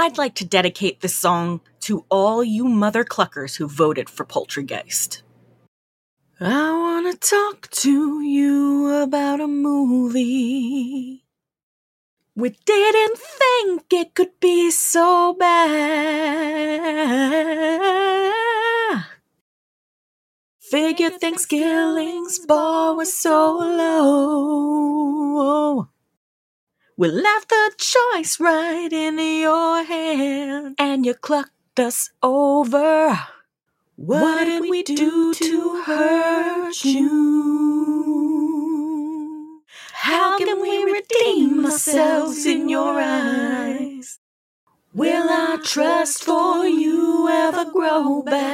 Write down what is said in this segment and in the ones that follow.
I'd like to dedicate this song to all you mother cluckers who voted for Poultrygeist. I wanna talk to you about a movie. We didn't think it could be so bad. Figure Thanksgiving's bar was so low. We left the choice right in your hand, and you clucked us over. What, did we do to hurt you? How can we redeem ourselves in your eyes? Will our trust for you ever grow back?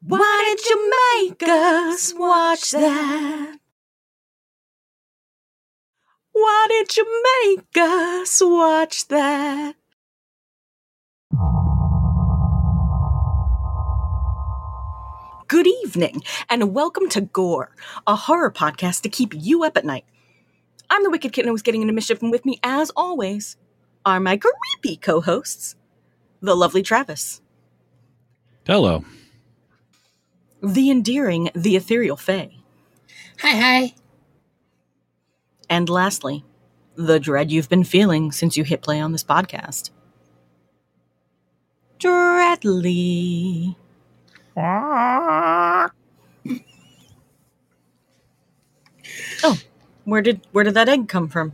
Why did you make us watch that? Why did you make us watch that? Good evening, and welcome to Gore, a horror podcast to keep you up at night. I'm the Wicked Kitten who's getting into mischief, and with me, as always, are my creepy co hosts, the lovely Travis, Hello. the endearing, the ethereal Fae, Hi, hi. And lastly, the dread you've been feeling since you hit play on this podcast, Dreadly. Oh, where did where did that egg come from?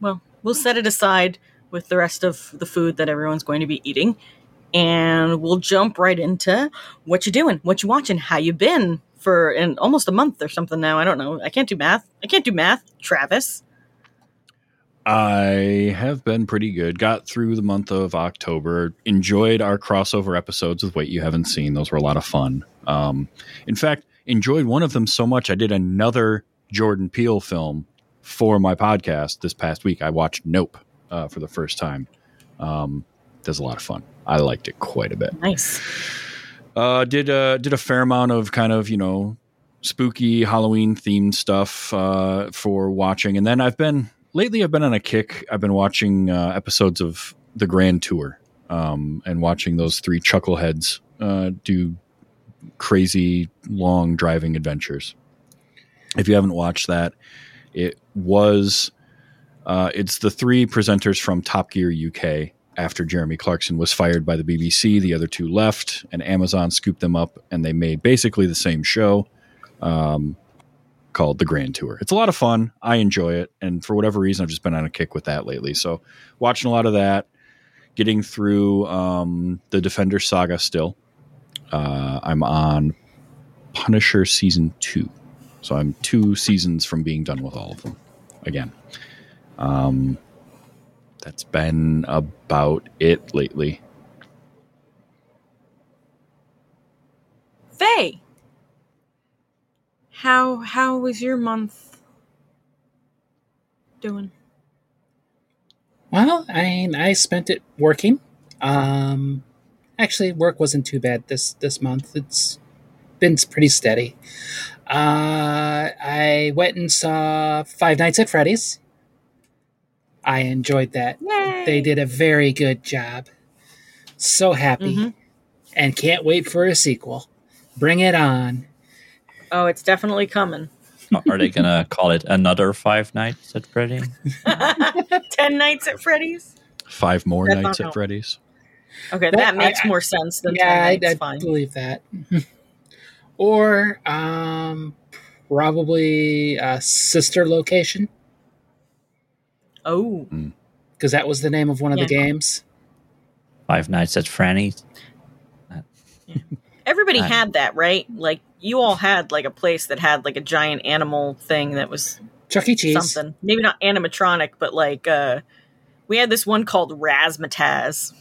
Well, we'll set it aside with the rest of the food that everyone's going to be eating, and we'll jump right into what you're doing, what you watching, how you been for in almost a month or something now. I don't know. I can't do math. I can't do math. Travis. I have been pretty good. Got through the month of October. Enjoyed our crossover episodes with Wait You Haven't Seen. Those were a lot of fun. Um, in fact, enjoyed one of them so much I did another Jordan Peele film for my podcast this past week. I watched Nope uh, for the first time. Um, that's a lot of fun. I liked it quite a bit. Nice. Uh, did uh, did a fair amount of kind of you know spooky Halloween themed stuff uh, for watching, and then I've been lately I've been on a kick. I've been watching uh, episodes of the Grand Tour um, and watching those three chuckleheads uh, do crazy long driving adventures. If you haven't watched that, it was uh, it's the three presenters from Top Gear UK after Jeremy Clarkson was fired by the BBC, the other two left, and Amazon scooped them up, and they made basically the same show um, called The Grand Tour. It's a lot of fun. I enjoy it, and for whatever reason, I've just been on a kick with that lately. So, watching a lot of that, getting through um, the Defender saga still. Uh, I'm on Punisher season two, so I'm two seasons from being done with all of them again. Um, that's been about it lately. Fae. How how was your month doing? Well, I mean, I spent it working. Um, actually, work wasn't too bad this this month. It's been pretty steady. Uh, I went and saw Five Nights at Freddy's. I enjoyed that. Yay! They did a very good job. So happy, Mhm. and can't wait for a sequel. Bring it on! Oh, it's definitely coming. Are they gonna call it another Five Nights at Freddy's? Ten nights at Freddy's. Five more That's nights at how- Freddy's. Okay, That- that, makes I- I- more sense than yeah, ten I. I fine. believe that. or um, probably a sister location Oh, because that was the name of one of the games. Five Nights at Freddy's. everybody I- had that, right? Like you all had like a place that had like a giant animal thing that was Chuck E. Cheese. something. Maybe not animatronic, but like uh we had this one called Razmataz.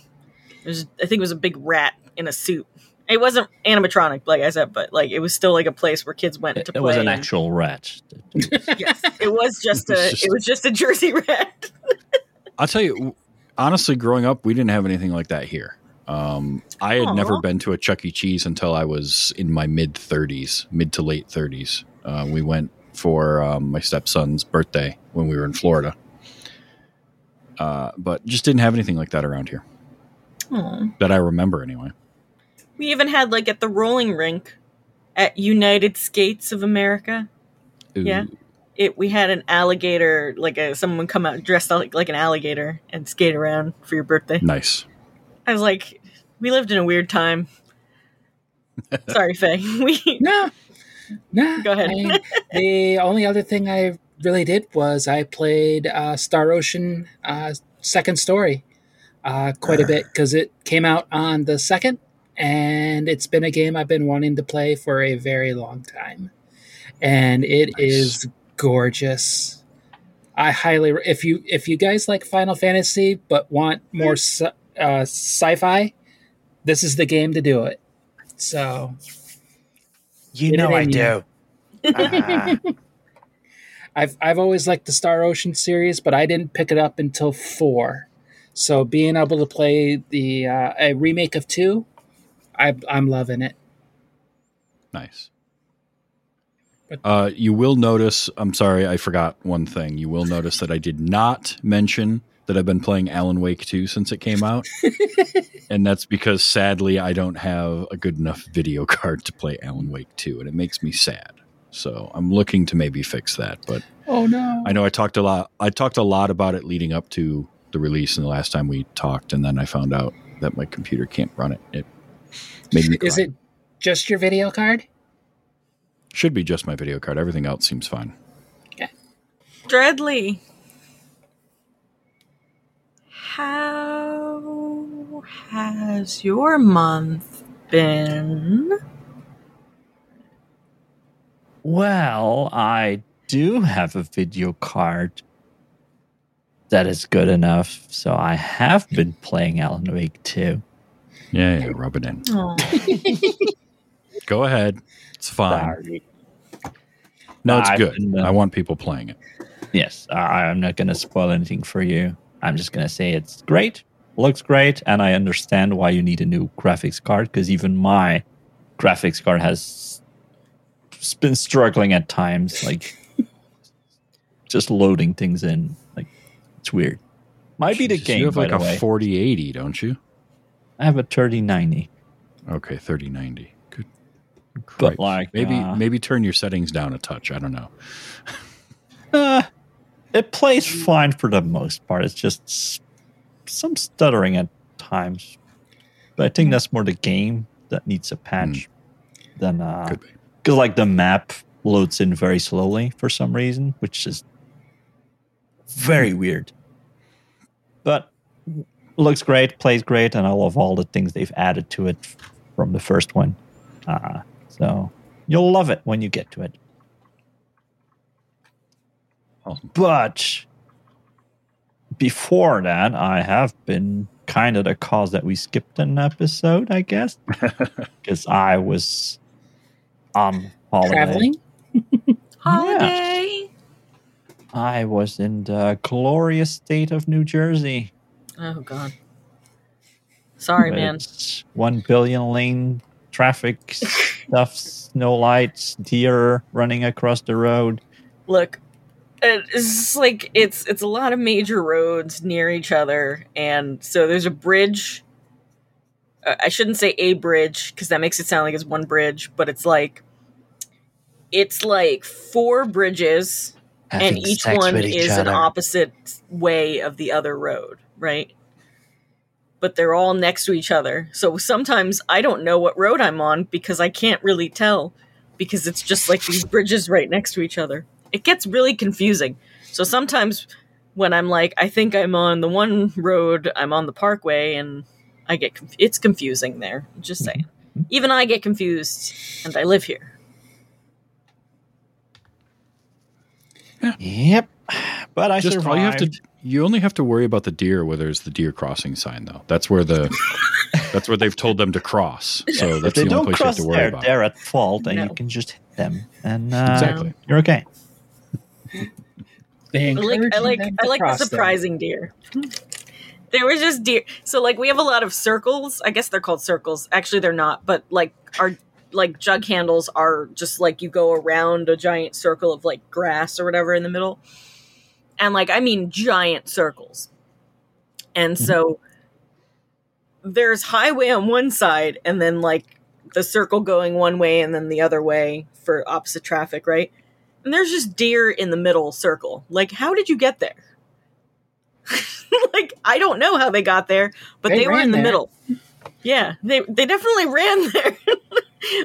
It was I think it was a big rat in a suit. It wasn't animatronic, like I said, but like it was still like a place where kids went It, to it play. It was an and- actual rat. yes, it was just a just- it was just a Jersey rat. I'll tell you, honestly, growing up, we didn't have anything like that here. Um, I had Aw. never been to a Chuck E. Cheese until I was in my mid 30s, mid to late 30s. Uh, we went for um, my stepson's birthday when we were in Florida. Uh, but just didn't have anything like that around here Aw. that I remember anyway. We even had like at the rolling rink at United Skates of America. Ooh, Yeah. It we had an alligator, like a someone come out dressed like, like an alligator and skate around for your birthday. Nice. I was like, we lived in a weird time. Sorry, Fae. We No, no. Go ahead. I- the only other thing I really did was I played uh, Star Ocean uh, Second Story uh, quite a bit because it came out on the second, and it's been a game I've been wanting to play for a very long time, and it is Nice. gorgeous. I highly if you if you guys like Final Fantasy but want more sci- uh, sci-fi, this is the game to do it. So You know I in do. I've I've always liked the Star Ocean series, but I didn't pick it up until four. So being able to play the uh, a remake of two, I, I'm loving it. Nice. Uh, you will notice, I'm sorry, I forgot one thing. You will notice that I did not mention that I've been playing Alan Wake 2 since it came out. and that's because sadly I don't have a good enough video card to play Alan Wake 2, and it makes me sad. So I'm looking to maybe fix that. But Oh no! I know I talked a lot I talked a lot about it leading up to the release and the last time we talked, and then I found out that my computer can't run it. It made me Is it just your video card? Should be just my video card. Everything else seems fine. Okay. Dreadly. How has your month been? Well, I do have a video card that is good enough, so I have been playing Alan Wake 2. Yeah, yeah, rub it in. Go ahead. It's fine. Sorry. No, it's I've good. been, uh, I want people playing it. Yes, I, I'm not going to spoil anything for you. I'm just going to say it's great, looks great, and I understand why you need a new graphics card because even my graphics card has s- been struggling at times, like just loading things in. Like it's weird. Might be the game, You have by like the a way. 4080, don't you? I have a 3090, Okay, 3090. Good. but like maybe uh, maybe turn your settings down a touch. I don't know. Uh, it plays fine for the most part. It's just some stuttering at times. But I think that's more the game that needs a patch than uh because like the map loads in very slowly for some reason, which is very weird. But looks great, plays great, and I love all the things they've added to it from the first one. Uh, so you'll love it when you get to it. Awesome. But before that, I have been kind of the cause that we skipped an episode, I guess, because I was on holiday. Traveling? holiday. I was in the glorious state of New Jersey. Oh God. Sorry, man. It's One billion lane traffic stuff, no lights, deer running across the road. Look, it's like it's it's a lot of major roads near each other, and so there's a bridge. Uh, I shouldn't say a bridge because that makes it sound like it's one bridge, but it's like it's like four bridges, and each one each is an opposite way of the other road, right? But they're all next to each other. So sometimes I don't know what road I'm on because I can't really tell because it's just like these bridges right next to each other. It gets really confusing. So sometimes when I'm like, I think I'm on the one road, I'm on the parkway, and I get conf- it's confusing there. Just saying. Mm-hmm. Even I get confused, and I live here. Yep. But I Just survived. all you have to you only have to worry about the deer where there's the deer crossing sign though. That's where the that's where they've told them to cross. So if that's the only place you have to worry there, about. they're at fault, and No. you can just hit them, and uh, Exactly. you're okay. They I like I like I like the cross them. surprising deer. There was just deer. So like we have a lot of circles. I guess they're called circles. Actually, they're not. But like our like jug handles are just like you go around a giant circle of like grass or whatever in the middle. And like I mean giant circles. And so there's highway on one side and then like the circle going one way and then the other way for opposite traffic, right? And there's just deer in the middle circle. Like how did you get there? like I don't know how they got there, but They they, were in the there. middle. Yeah, they they definitely ran there.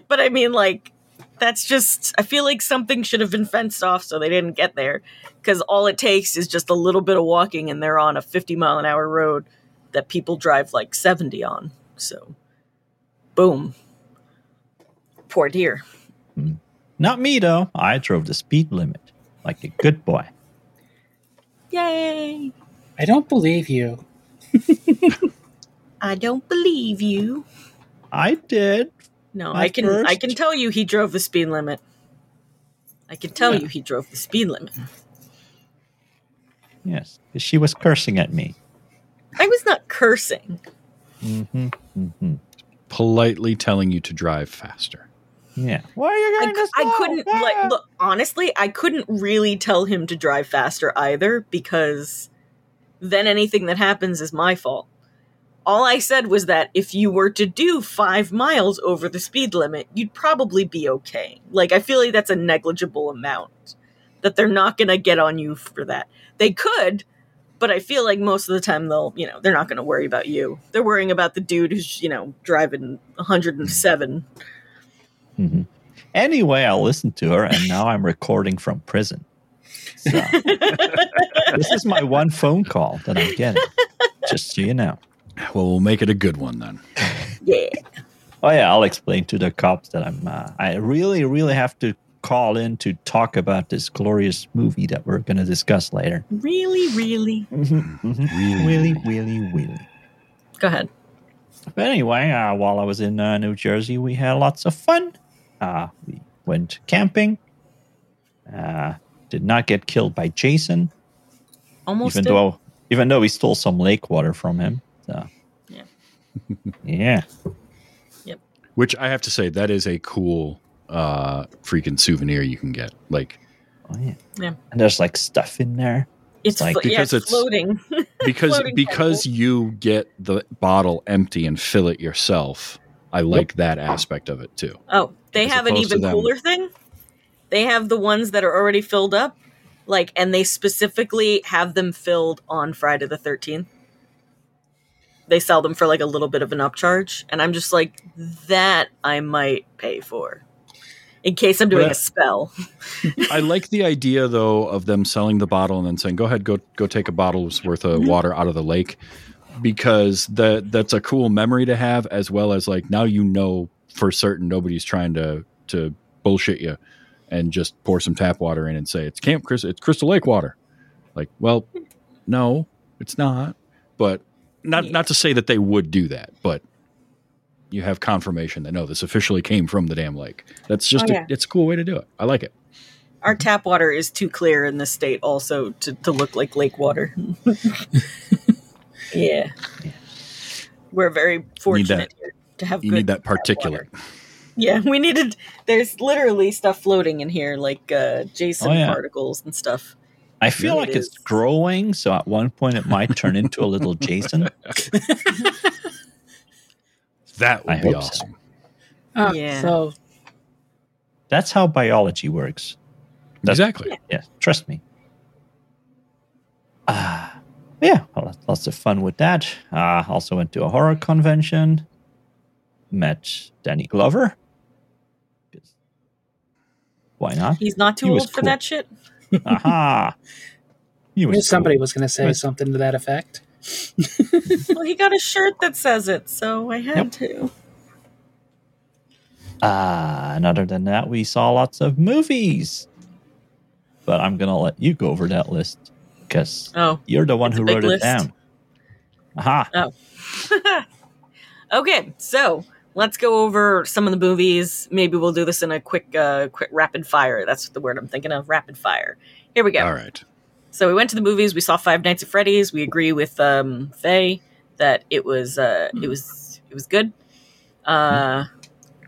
but I mean like that's just I feel like something should have been fenced off so they didn't get there cuz all it takes is just a little bit of walking and they're on a 50 mile an hour road that people drive like 70 on. So boom. Poor deer. Hmm. Not me though. I drove the speed limit like a good boy. Yay. I don't believe you. I don't believe you. I did. No, My I can I can tell you he drove the speed limit. I can tell Yeah. you he drove the speed limit. Yes, she was cursing at me. I was not cursing. hmm hmm Politely telling you to drive faster. Yeah. Why are you I, going cou- to I couldn't like look honestly, I couldn't really tell him to drive faster either because then anything that happens is my fault. All I said was that if you were to do five miles over the speed limit, you'd probably be okay. Like I feel like that's a negligible amount. That they're not gonna get on you for that. They could, but I feel like most of the time they'll, you know, they're not gonna worry about you. They're worrying about the dude who's, you know, driving 107. hmm Anyway, I listened to her, and now I'm recording from prison. So, this is my one phone call that I'm getting. Just so you know. Well, we'll make it a good one then. Yeah. Oh yeah, I'll explain to the cops that I'm. Uh, I really, really have to call in to talk about this glorious movie that we're going to discuss later. Really, really. Mm-hmm, Really? really, really, really. Go ahead. But anyway, uh, while I was in uh, New Jersey, we had lots of fun. Uh, we went camping. Uh, did not get killed by Jason, Almost even did. though even though we stole some lake water from him. So Yeah. yeah, Yep. Which I have to say, that is a cool uh freaking souvenir you can get. Like oh yeah, Yeah. And there's like stuff in there. It's like- flo- yeah, because it's it's- floating. because Floating because you get the bottle empty and fill it yourself. I like that aspect of it too. oh, they As have an opposed to even them- cooler thing. They have the ones that are already filled up, like, and they specifically have them filled on Friday the thirteenth. They sell them for like a little bit of an upcharge, and I'm just like, that I might pay for, in case I'm doing But- a spell. I like the idea though of them selling the bottle and then saying, "Go ahead, go go take a bottle's worth of Mhm. water out of the lake," because that that's a cool memory to have, as well as like now you know for certain nobody's trying to to bullshit you and just pour some tap water in and say it's Camp Chris, it's Crystal Lake water. Like, well, no, it's not, but not Yeah. not to say that they would do that, but you have confirmation that no, this officially came from the damn lake. That's just Oh, a, yeah. it's a cool way to do it. I like it. Our tap water is too clear in this state, also to, to look like lake water. yeah. We're very fortunate here to have You need that particulate. Yeah, we needed. There's literally stuff floating in here, like uh, Jason Oh, yeah. particles and stuff. I feel Yeah, like it it's growing, so at one point it might turn into a little Jason. That would I be hope so. awesome. Uh, Yeah. So That's how biology works. That's- Exactly. Yeah, trust me. Ah, yeah, well, lots of fun with that. Uh, also went to a horror convention. Met Danny Glover. Why not? He's not too He old for cool. that shit. Aha! He I knew somebody cool. was going to say Good. something to that effect. well, he got a shirt that says it, so I had Yep. to. Ah, and other than that, we saw lots of movies. But I'm gonna let you go over that list because Oh, you're the one who big wrote list. it down. Aha! Oh. okay. So let's go over some of the movies. Maybe we'll do this in a quick, uh, quick rapid fire. That's the word I'm thinking of. Rapid fire. Here we go. All right. So we went to the movies. We saw Five Nights at Freddy's. We agree with um, Fae that it was uh, it was it was good. Uh,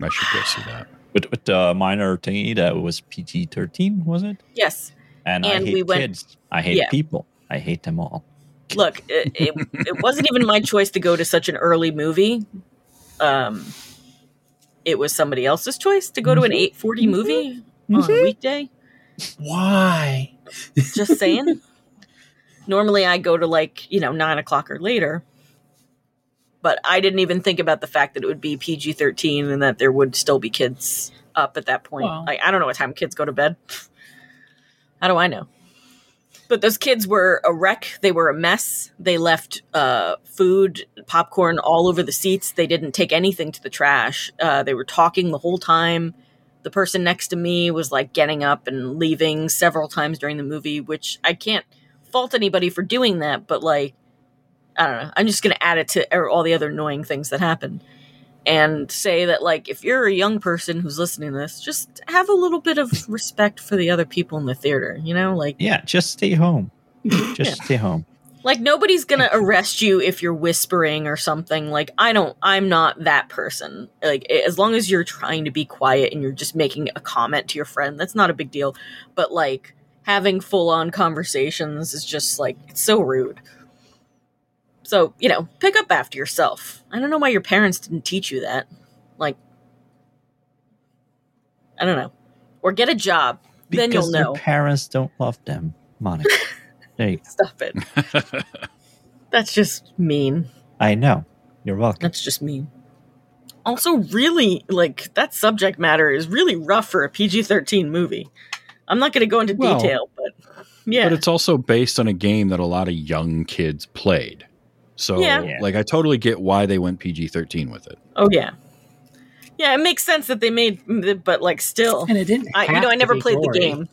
I should go see that. With with the minor thingy that was PG thirteen, was it? Yes. And, I hate we went- kids. I hate Yeah. people. I hate them all. Look, it, it, it wasn't even my choice to go to such an early movie. Um, it was somebody else's choice to go to an mm-hmm. eight forty mm-hmm. movie on a mm-hmm. weekday. Why? Just saying. Normally, I go to like you know nine o'clock or later, but I didn't even think about the fact that it would be PG thirteen and that there would still be kids up at that point. Like I don't know what time kids go to bed. How do I know? But those kids were a wreck. They were a mess. They left uh, food, popcorn all over the seats. They didn't take anything to the trash. Uh, they were talking the whole time. The person next to me was like getting up and leaving several times during the movie, which I can't fault anybody for doing that. But like, I don't know. I'm just going to add it to all the other annoying things that happened and say that like if you're a young person who's listening to this, just have a little bit of respect for the other people in the theater. You know, like Yeah, just stay home. Just stay home. like nobody's gonna arrest you if you're whispering or something like i don't i'm not that person like as long as you're trying to be quiet and you're just making a comment to your friend that's not a big deal but like having full-on conversations is just like it's so rude so you know pick up after yourself i don't know why your parents didn't teach you that like i don't know or get a job then Because you'll their know parents don't love them, Monica. there you go. stop it that's just mean I know. You're welcome. That's just mean. Also, really, like, that subject matter is really rough for a PG 13 movie. I'm not going to go into Well, detail, but yeah. But it's also based on a game that a lot of young kids played. So, Yeah. Yeah. like, I totally get why they went PG 13 with it. oh, yeah. Yeah, it makes sense that they made, but, like, still. And it didn't. I, you have know, I never played gory. the game.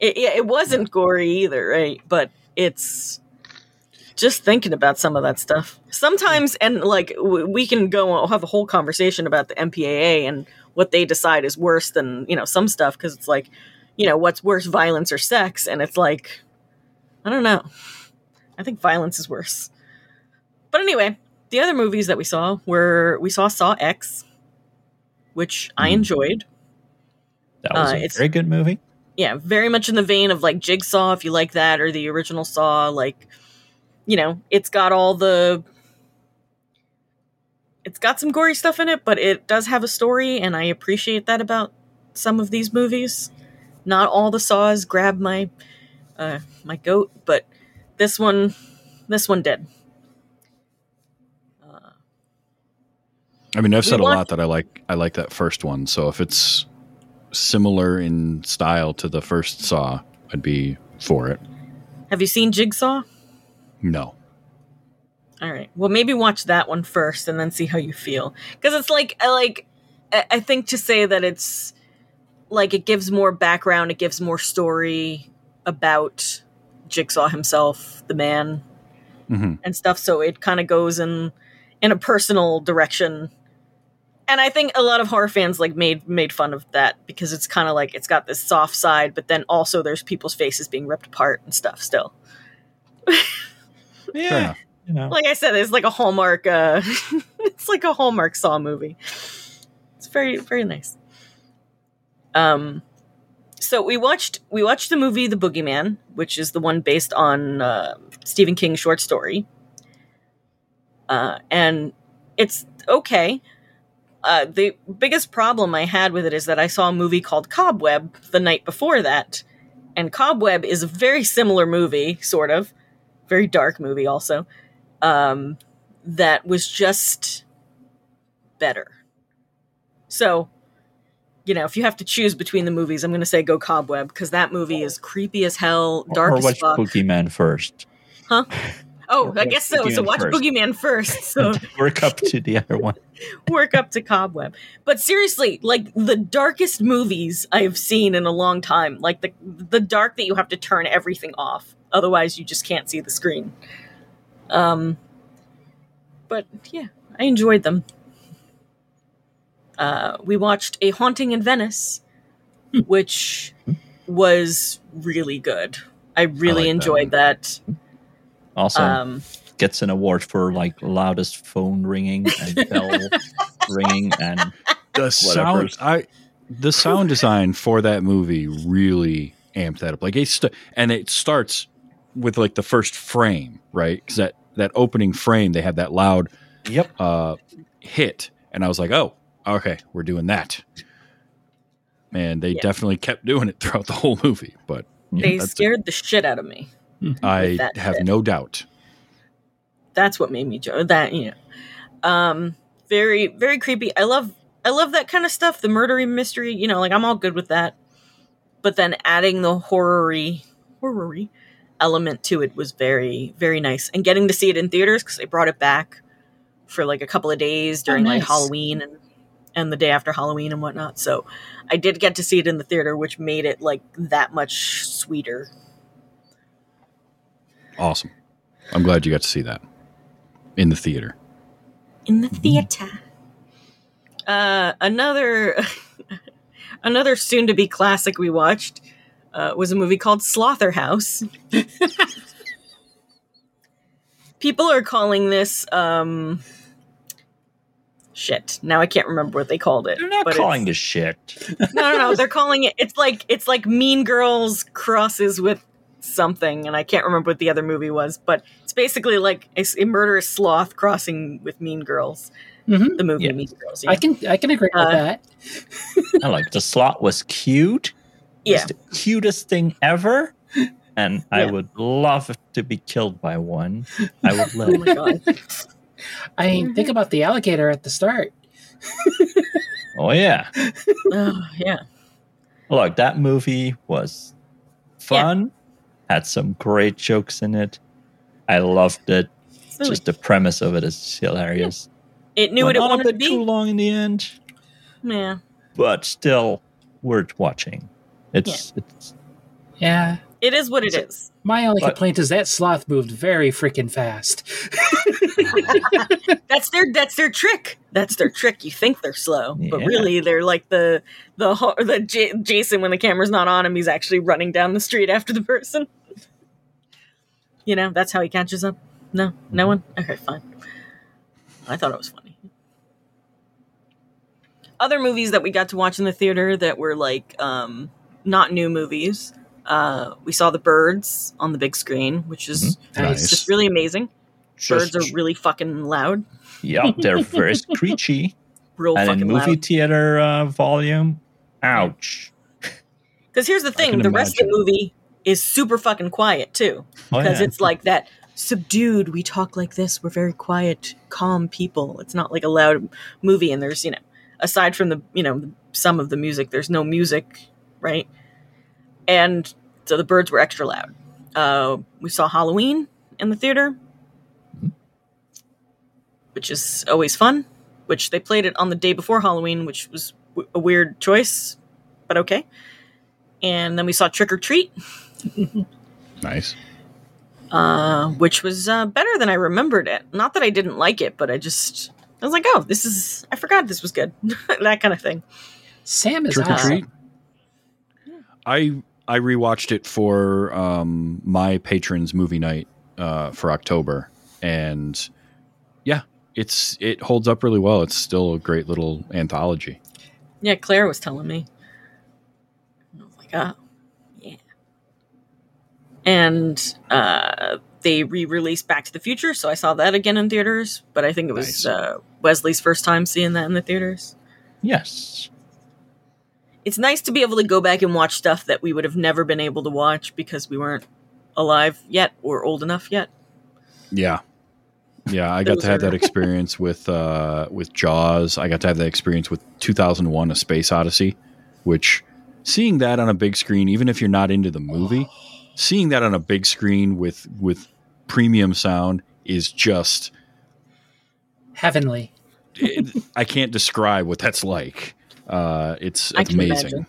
It, yeah, it wasn't gory either, right? But it's just thinking about some of that stuff. Sometimes, and like we can go and have a whole conversation about the MPAA and what they decide is worse than you know some stuff because it's like, you know, what's worse, violence or sex? And it's like, I don't know. I think violence is worse. But anyway, the other movies that we saw were we saw Saw X, which I Hmm. enjoyed. That was Uh, a very good movie. yeah, very much in the vein of like Jigsaw, if you like that, or the original Saw. Like, you know, it's got all the. It's got some gory stuff in it, but it does have a story, and I appreciate that about some of these movies. Not all the Saws grab my, uh, my goat, but this one, this one did. Uh, I mean, I've said a lot that I like. I like that first one. So if it's similar in style to the first Saw, I'd be for it. have you seen Jigsaw? No, All right. Well, maybe watch that one first and then see how you feel. Because it's like, I like, I think to say that it's like it gives more background, it gives more story about Jigsaw himself, the man, hmm and stuff. So it kind of goes in in a personal direction. And I think a lot of horror fans like made made fun of that because it's kind of like it's got this soft side, but then also there's people's faces being ripped apart and stuff. Still, Yeah, you know. like I said, it's like a Hallmark. Uh, it's like a Hallmark Saw movie. It's very very nice. Um, so we watched we watched the movie The Boogeyman, which is the one based on uh, Stephen King's short story. Uh, and it's okay. Uh, the biggest problem I had with it is that I saw a movie called Cobweb the night before that, and Cobweb is a very similar movie, sort of, very dark movie also. Um, that was just better. So, you know, if you have to choose between the movies, I'm going to say go Cobweb because that movie is creepy as hell, dark or as watch fuck. Boogeyman first. huh? oh, I guess so. So watch first. Boogeyman first. So Work up to the other one. work up to Cobweb. But seriously, like the darkest movies I have seen in a long time, like the the dark that you have to turn everything off, otherwise you just can't see the screen. Um, but yeah, I enjoyed them. Uh, we watched A Haunting in Venice, which was really good. I really like enjoyed one. that. Also Um, gets an award for like loudest phone ringing and bell ringing and the Whatever. sound I the sound design for that movie really amped that up. Like it's st- and it starts with like the first frame, right? Because that that opening frame, they have that loud yep. uh, hit, and I was like, oh, okay, we're doing that. And they Yeah. definitely kept doing it throughout the whole movie, but they that's- scared the shit out of me. I have shit. no doubt. That's what made me jo- that you know. Um, very very creepy. I love I love that kind of stuff. The murdery mystery. You know, like I'm all good with that. But then adding the horror-y, horror-y element to it was very very nice. And getting to see it in theaters because they brought it back for like a couple of days during like nice. Halloween and and the day after Halloween and whatnot. So I did get to see it in the theater, which made it like that much sweeter. Awesome. I'm glad you got to see that in the theater. in the theater. Uh, another another soon to be classic we watched uh, was a movie called Slotherhouse. People are calling this um shit. Now I can't remember what they called it. They're not but calling it's- this shit. no, no, no. They're calling it. It's like it's like Mean Girls crosses with something, and I can't remember what the other movie was. But it's basically like a, s- a murderous sloth crossing with Mean Girls. Mhm. The movie Yeah. Mean Girls. I can I can agree with Uh, that. I like the slot was cute. yeah. It's the cutest thing ever. And I would love to be killed by one. I would love. Oh my god. I mean, think mm-hmm. about the alligator at the start. oh yeah. oh, yeah. Look, that movie was fun. Had some great jokes in it. I loved it. Really. Just the premise of it is hilarious. It knew Went what it on a wanted to bit too long in the end, Yeah. but still worth watching. It's it's Yeah. It is what it is. My only But- complaint is that sloth moved very freaking fast. That's their that's their trick. That's their trick. You think they're slow, but really they're like the the the J- Jason when the camera's not on him, he's actually running down the street after the person. You know, that's how he catches up. No, no one. Okay, fine. I thought it was funny. Other movies that we got to watch in the theater that were like um, not new movies. Uh, we saw The Birds on the big screen, which is Nice. it's just really amazing. Birds are really fucking loud. yeah, they're very screechy. Real and in movie loud. theater uh, volume, ouch. Because here's the thing: can the rest of the movie is super fucking quiet too. Oh, Because yeah. it's like that subdued. We talk like this. We're very quiet, calm people. It's not like a loud movie. And there's you know, aside from the you know some of the music, there's no music, right? And so the birds were extra loud. Uh, we saw Halloween in the theater, which is always fun. Which they played it on the day before Halloween, which was w- a weird choice, but okay. And then we saw Trick or Treat, Nice. uh, which was uh, better than I remembered it. Not that I didn't like it, but I just I was like, oh, this is I forgot this was good, that kind of thing. Sam is Trick or awesome. treat. I I rewatched it for um, my patrons movie night uh, for October, and yeah, it's it holds up really well. It's still a great little anthology. Yeah, Claire was telling me. I was like, oh, yeah. And uh, they re-released Back to the Future, so I saw that again in theaters. But I think it was Nice. uh, Wesley's first time seeing that in the theaters. yes. It's nice to be able to go back and watch stuff that we would have never been able to watch because we weren't alive yet or old enough yet. Yeah, yeah. I got to have that experience with uh, with Jaws. I got to have that experience with 2001: A Space Odyssey, which seeing that on a big screen, even if you're not into the movie, seeing that on a big screen with with premium sound is just Heavenly. it, I can't describe what that's like. Uh, it's, it's amazing. imagine.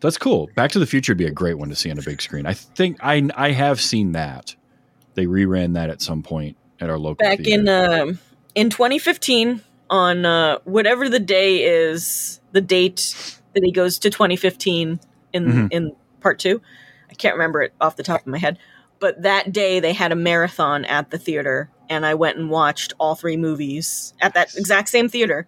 That's cool. Back to the Future would be a great one to see on a big screen. I think I I have seen that. They reran that at some point at our local Back theater. in um in 2015 on uh, whatever the day is, the date that he goes to 2015 in Mhm. in part 2. I can't remember it off the top of my head, but that day they had a marathon at the theater and I went and watched all three movies at that exact same theater.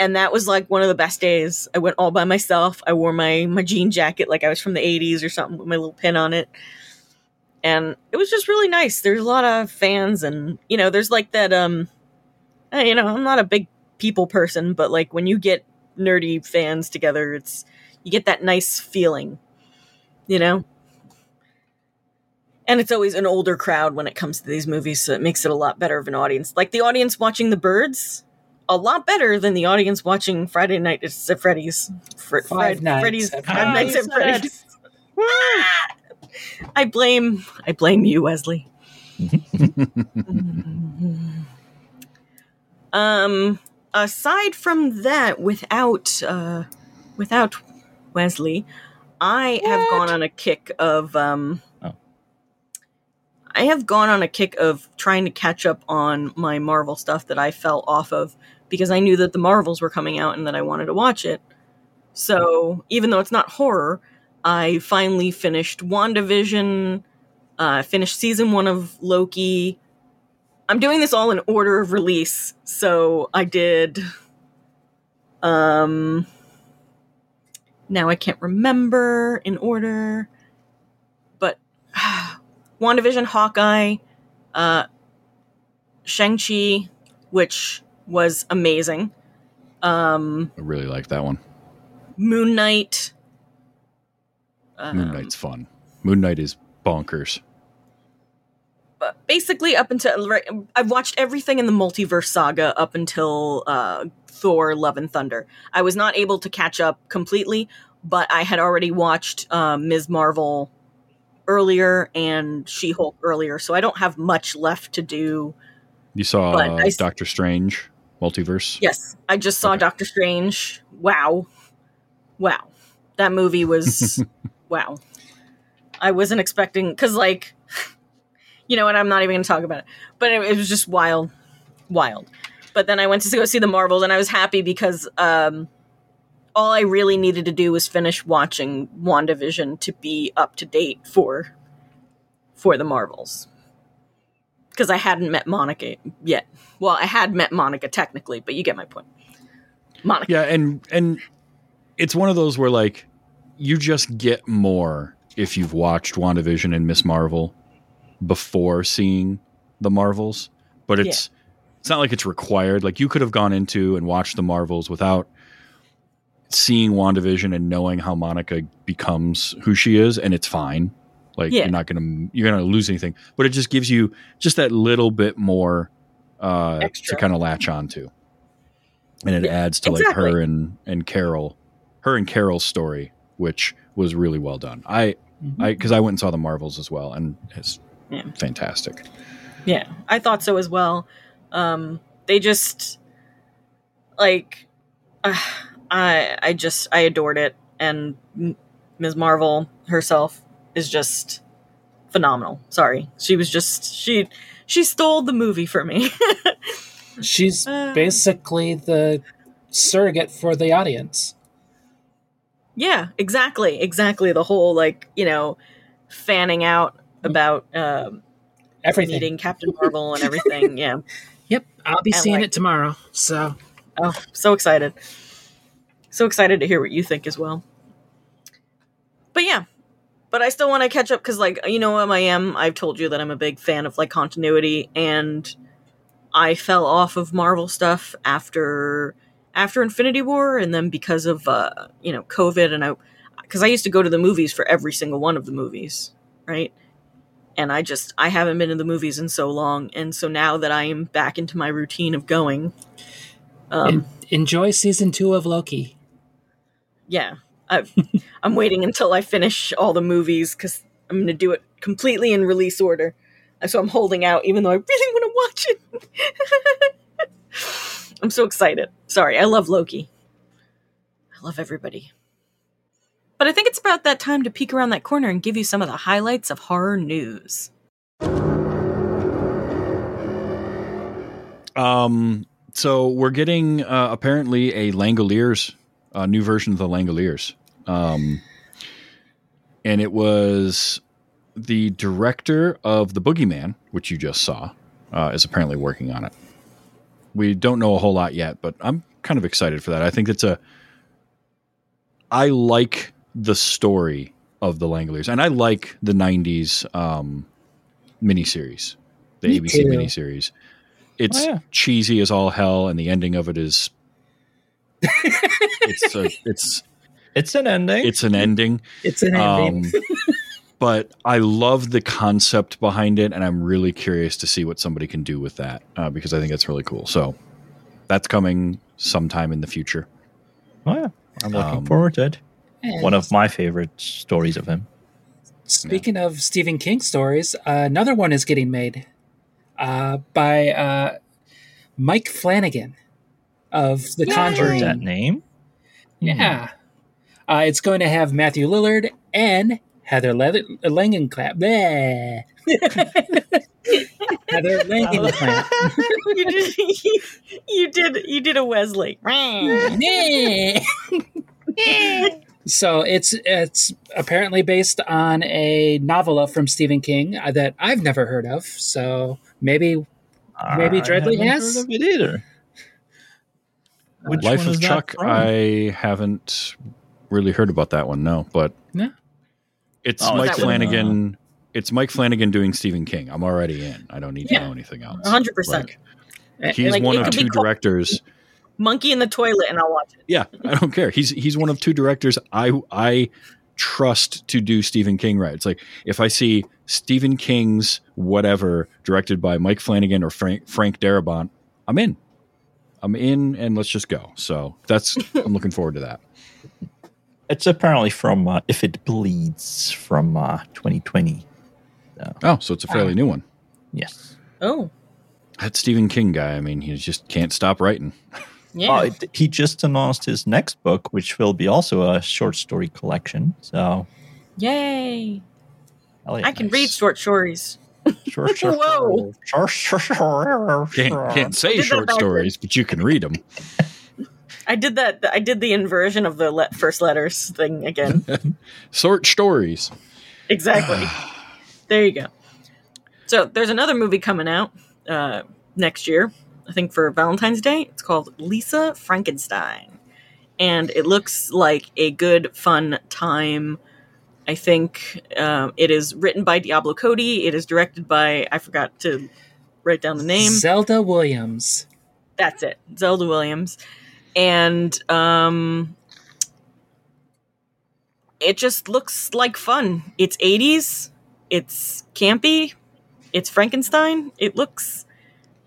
And that was like one of the best days. I went all by myself. I wore my my jean jacket like I was from the 80s or something with my little pin on it. And it was just really nice. There's a lot of fans and you know, there's like that um you know, I'm not a big people person, but like when you get nerdy fans together, it's you get that nice feeling, you know? And it's always an older crowd when it comes to these movies, so it makes it a lot better of an audience. Like the audience watching The Birds, a lot better than the audience watching Friday Night at Freddy's. Fr- Five Fred- Nights Freddy's at Five Nights at Freddy's. I blame I blame you, Wesley. um aside from that, without uh without Wesley, I have gone on a kick of um Oh. I have gone on a kick of trying to catch up on my Marvel stuff that I fell off of because I knew that the Marvels were coming out and that I wanted to watch it. So, even though it's not horror, I finally finished WandaVision, uh, finished season one of Loki. I'm doing this all in order of release. So, I did. Um. Now I can't remember in order. But. WandaVision, Hawkeye, uh, Shang-Chi, which was amazing. Um, I really like that one. Moon Knight. Moon um, Knight's fun. Moon Knight is bonkers. but basically up until right, I've watched everything in the multiverse saga up until uh, Thor: Love and Thunder. I was not able to catch up completely, but I had already watched um, Ms. Marvel earlier and She Hulk earlier, so I don't have much left to do. You saw uh, Doctor Strange multiverse. Yes, I just saw Okay. Doctor Strange. Wow, wow, that movie was wow. I wasn't expecting because like, you know, and I'm not even going to talk about it, but it, it was just wild, wild. But then I went to go see the Marvels, and I was happy because um, all I really needed to do was finish watching WandaVision to be up to date for for the Marvels. Because I hadn't met Monica yet. Well, I had met Monica technically, but you get my point. Monica. Yeah, and and it's one of those where like you just get more if you've watched WandaVision and Miss Marvel before seeing the Marvels, but it's it's not like it's required. Like you could have gone into and watched the Marvels without seeing WandaVision and knowing how Monica becomes who she is and it's fine. Like Yeah. you're not going to you're to lose anything, but it just gives you just that little bit more uh Extra. to kind of latch onto. And it Yeah, adds to like her and and Carol, her and Carol's story, which was really well done. I I because I went and saw the Marvels as well, and it's Yeah. fantastic. Yeah, I thought so as well. Um, they just like uh, I I just I adored it, and M- Ms. Marvel herself is just phenomenal. Sorry, she was just she she stole the movie for me. She's Uh. basically the surrogate for the audience. yeah, exactly, exactly. The whole like you know fanning out about um, Everything. meeting Captain Marvel and everything. yeah. Yep, I'll be And, seeing like- it tomorrow. So Oh, so excited. So excited to hear what you think as well. But yeah. But I still want to catch up because, like, you know I am. I've told you that I'm a big fan of, like, continuity, and I fell off of Marvel stuff after after Infinity War, and then because of, uh, you know, COVID, and I, because I used to go to the movies for every single one of the movies, right? And I just, I haven't been to the movies in so long, and so now that I am back into my routine of going, um, en- enjoy season two of Loki. yeah I've, i'm waiting until i finish all the movies because i'm going to do it completely in release order. So i'm holding out even though i really want to watch it. I'm so excited. Sorry i love loki. I love everybody. But i think it's about that time to peek around that corner and give you some of the highlights of horror news. Um, so we're getting uh, apparently a Langoliers, a new version of the Langoliers, um, and it was the director of the Boogeyman, which you just saw, uh, is apparently working on it. We don't know a whole lot yet, but I'm kind of excited for that. I think it's a. I like the story of the Langoliers, and I like the '90s um, miniseries, the Me ABC too. miniseries. It's Oh, yeah. cheesy as all hell, and the ending of it is. it's a, it's It's an ending. it's an ending. It's an ending. Um, but I love the concept behind it, and I'm really curious to see what somebody can do with that uh, because I think it's really cool. So that's coming sometime in the future. oh, yeah. I'm looking um, forward to it. One of my favorite stories of him. Speaking of Stephen King stories, uh, another one is getting made uh, by uh, Mike Flanagan of The Heard Conjuring. that name? Yeah. Uh, it's going to have Matthew Lillard and Heather Le- Langenkamp. Bleh. Heather Langenkamp. you did you did you did a Wesley. So it's it's apparently based on a novella from Stephen King uh, that I've never heard of. So maybe Maybe I Dreadly haven't has? heard of it either. Which Life one of that Chuck, from? I haven't really heard about that one. No, but No? it's Oh, Mike is that one, Flanagan. It's Mike Flanagan doing Stephen King. I'm already in. I don't need to know anything else. 100%. Like, Uh, he's Like, one of two directors. Monkey in the toilet, and I'll watch it. Yeah, I don't care. He's he's one of two directors I I trust to do Stephen King right. It's like if I see Stephen King's whatever directed by Mike Flanagan or Frank Frank Darabont, I'm in. I'm in, and let's just go. So that's I'm looking forward to that. It's apparently from uh, If It Bleeds from uh, 2020. Oh, so it's a fairly new one. Yes. Oh, That Stephen King guy. I mean, he just can't stop writing. yeah. It- he just announced his next book, which will be also a short story collection. So, Yay. hell yeah. I can nice. read short stories. Sure, sure, Whoa. sure, sure, sure, Can't can't say short stories, but you can read them. I did that. I did the inversion of the le- first letters thing again. Sort stories. exactly. there you go. So there's another movie coming out uh, next year. I think for Valentine's Day. It's called Lisa Frankenstein, and it looks like a good, fun time. I think um, it is written by Diablo Cody. It is directed by I forgot to write down the name. Zelda Williams. That's it, Zelda Williams, and um, it just looks like fun. It's '80s. It's campy. It's Frankenstein. It looks.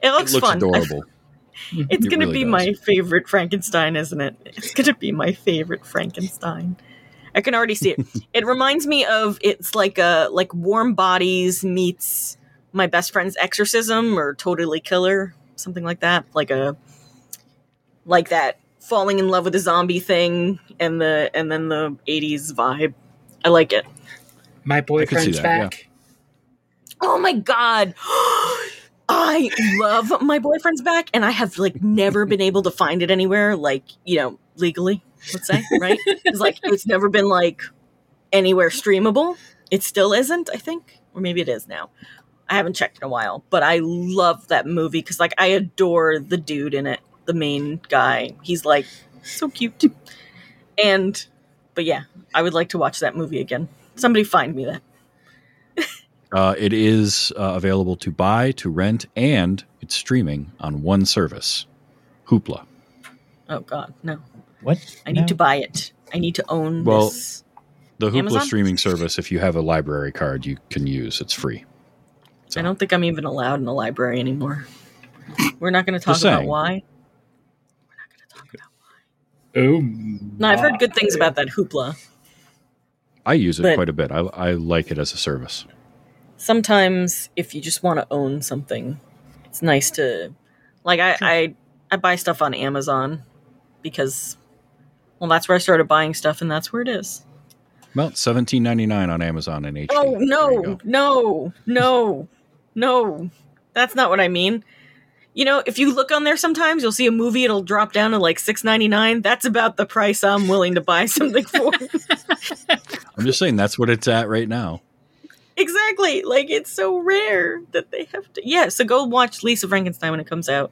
It It looks, looks fun. adorable. It's It gonna really be does. my favorite Frankenstein, isn't it? It's gonna be my favorite Frankenstein. I can already see it. it reminds me of it's like a like Warm Bodies meets My Best Friend's Exorcism or Totally Killer, something like that. Like a like that falling in love with a zombie thing and the and then the 80s vibe. I like it. My boyfriend's that, yeah. back. Oh my god. I love my boyfriend's back and I have like never been able to find it anywhere like, you know, legally, let's say, right? It's like it's never been like anywhere streamable. It still isn't, I think, or maybe it is now. I haven't checked in a while, but I love that movie cuz like I adore the dude in it, the main guy. He's like so cute. And but yeah, I would like to watch that movie again. Somebody find me that. Uh, it is uh, available to buy, to rent, and it's streaming on one service, Hoopla. Oh god, no. What? I need No. to buy it. I need to own Well- this. The Hoopla Amazon? streaming service, if you have a library card, you can use. It's free. So- I don't think I'm even allowed in the library anymore. We're not going to talk about why. We're not going to talk about. Oh, No, I've heard good things about that hoopla. I use it But- quite a bit. I, I like it as a service. Sometimes, if you just want to own something, it's nice to, like, I, I, I buy stuff on Amazon because, well, that's where I started buying stuff, and that's where it is. Well, seventeen ninety nine on Amazon and HD. Oh no, no, no, no. That's not what I mean. You know, if you look on there sometimes, you'll see a movie, it'll drop down to like six ninety nine. That's about the price I'm willing to buy something for. I'm just saying that's what it's at right now. exactly. Like it's so rare that they have to. Yeah, so go watch Lisa Frankenstein when it comes out.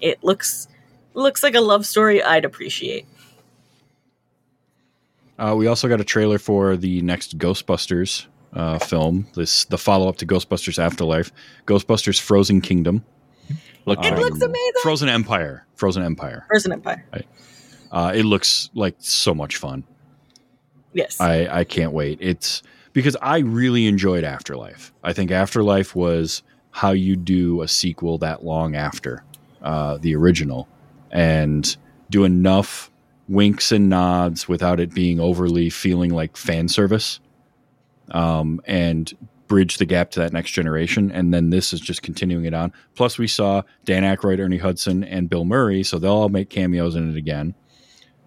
It looks looks like a love story I'd appreciate. Uh, we also got a trailer for the next Ghostbusters uh, film. This the follow up to Ghostbusters Afterlife, Ghostbusters Frozen Kingdom, Look, It Um, looks amazing. Frozen Empire, Frozen Empire. Frozen Empire. Uh, it looks like so much fun. Yes. I, I can't wait. It's because I really enjoyed Afterlife. I think Afterlife was how you do a sequel that long after uh, the original and do enough winks and nods without it being overly feeling like fan service um, and bridge the gap to that next generation. And then this is just continuing it on. Plus, we saw Dan Aykroyd, Ernie Hudson, and Bill Murray, so they'll all make cameos in it again.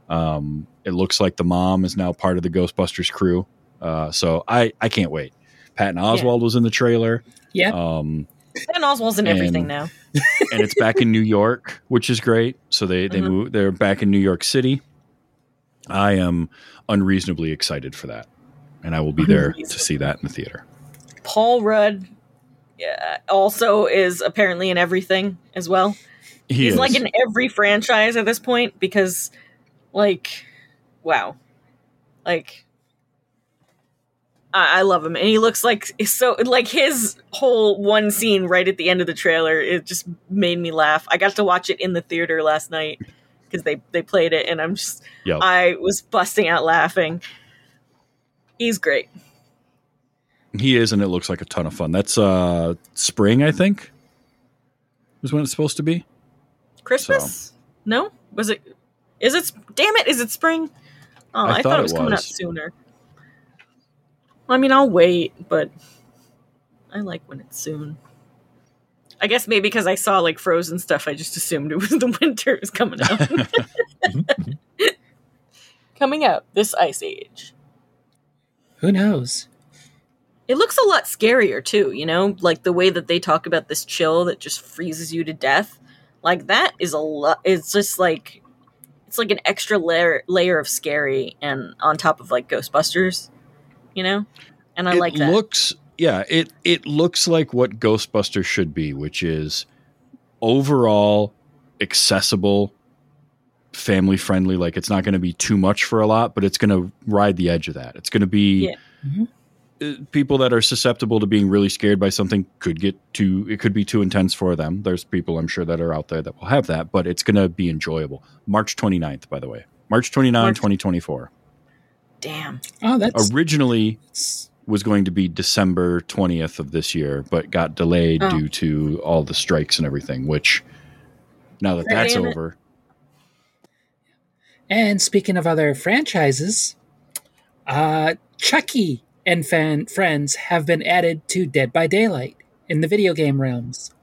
Um, it looks like the mom is now part of the Ghostbusters crew. Uh, so I, I can't wait. Patton Oswalt was in the trailer. Yeah. Um, and Oswalt's in everything now. and it's back in New York, which is great. So they they Mhm. move they're back in New York City. I am unreasonably excited for that, and I will be there to see that in the theater. Paul Rudd yeah, also is apparently in everything as well. He He's is. like in every franchise at this point because, like, wow, like. I I love him, and he looks like so. Like his whole one scene right at the end of the trailer, it just made me laugh. I got to watch it in the theater last night because they they played it, and I'm just Yep. I was busting out laughing. He's great. He is, and it looks like a ton of fun. That's uh spring, I think, is when it's supposed to be. Christmas? No, was it? Is it? Damn it! Is it spring? Oh, I I, thought thought, it it was, coming out sooner. I mean, I'll wait, but I like when it's soon. I guess maybe because I saw like Frozen stuff, I just assumed it was the winter was coming out. coming out this ice age. Who knows? It looks a lot scarier too, you know, like the way that they talk about this chill that just freezes you to death. Like that is a lot. It's just like it's like an extra layer layer of scary, and on top of like Ghostbusters, you know. And I it like that. looks yeah it it looks like what ghostbusters should be which is overall accessible family friendly like it's not going to be too much for a lot but it's going to ride the edge of that it's going to be Yeah. Mhm. Uh, people that are susceptible to being really scared by something could get too it could be too intense for them there's people i'm sure that are out there that will have that but it's going to be enjoyable march 29th by the way march 29 March- 2024 Damn. Oh, that's originally was going to be December 20th of this year, but got delayed Oh. due to all the strikes and everything, which now that that's Damn it. over, And speaking of other franchises, uh, Chucky and fan friends have been added to Dead by Daylight in the video game realms.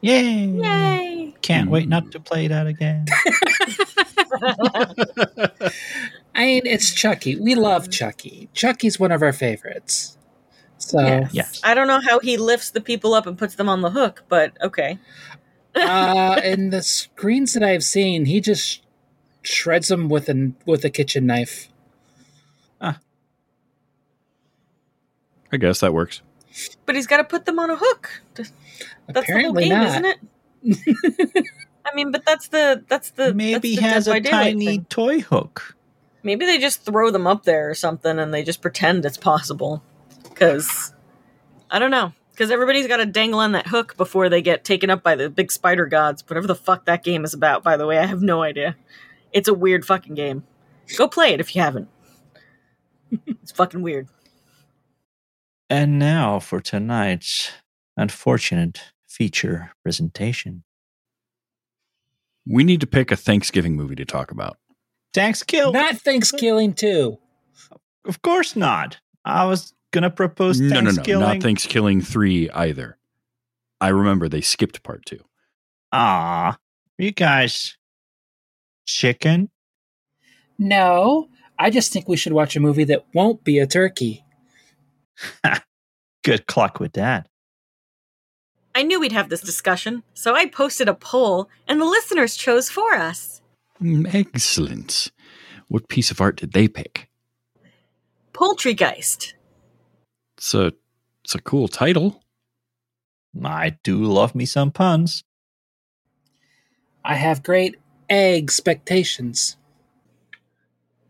Yay! Yay! Can't wait not to play that again. I mean, it's Chucky. We love Chucky. Chucky's one of our favorites. So, Yes. Yes. I don't know how he lifts the people up and puts them on the hook, but okay. uh, in the screens that I've seen, he just shreds them with a with a kitchen knife. I guess that works. But he's got to put them on a hook. That's Apparently the whole game, not. isn't it? I mean, but that's the that's the Maybe that's he the has a tiny thing. toy hook. Maybe they just throw them up there or something, and they just pretend it's possible. Because I don't know. Because everybody's got to dangle on that hook before they get taken up by the big spider gods. Whatever the fuck that game is about, by the way, I have no idea. It's a weird fucking game. Go play it if you haven't. it's fucking weird. And now for tonight's unfortunate feature presentation. We need to pick a Thanksgiving movie to talk about. Thanksgiving. Not Thanksgiving too. Of course not. I was gonna propose No, no, no, Thanksgiving. not Thanksgiving 3 either. I remember they skipped part 2. Ah, you guys, chicken. No, I just think we should watch a movie that won't be a turkey. Good clock with that. I knew we'd have this discussion, so I posted a poll, and the listeners chose for us. Mm, Excellent. What piece of art did they pick? Poultrygeist. It's a It's a cool title. I do love me some puns. I have great expectations.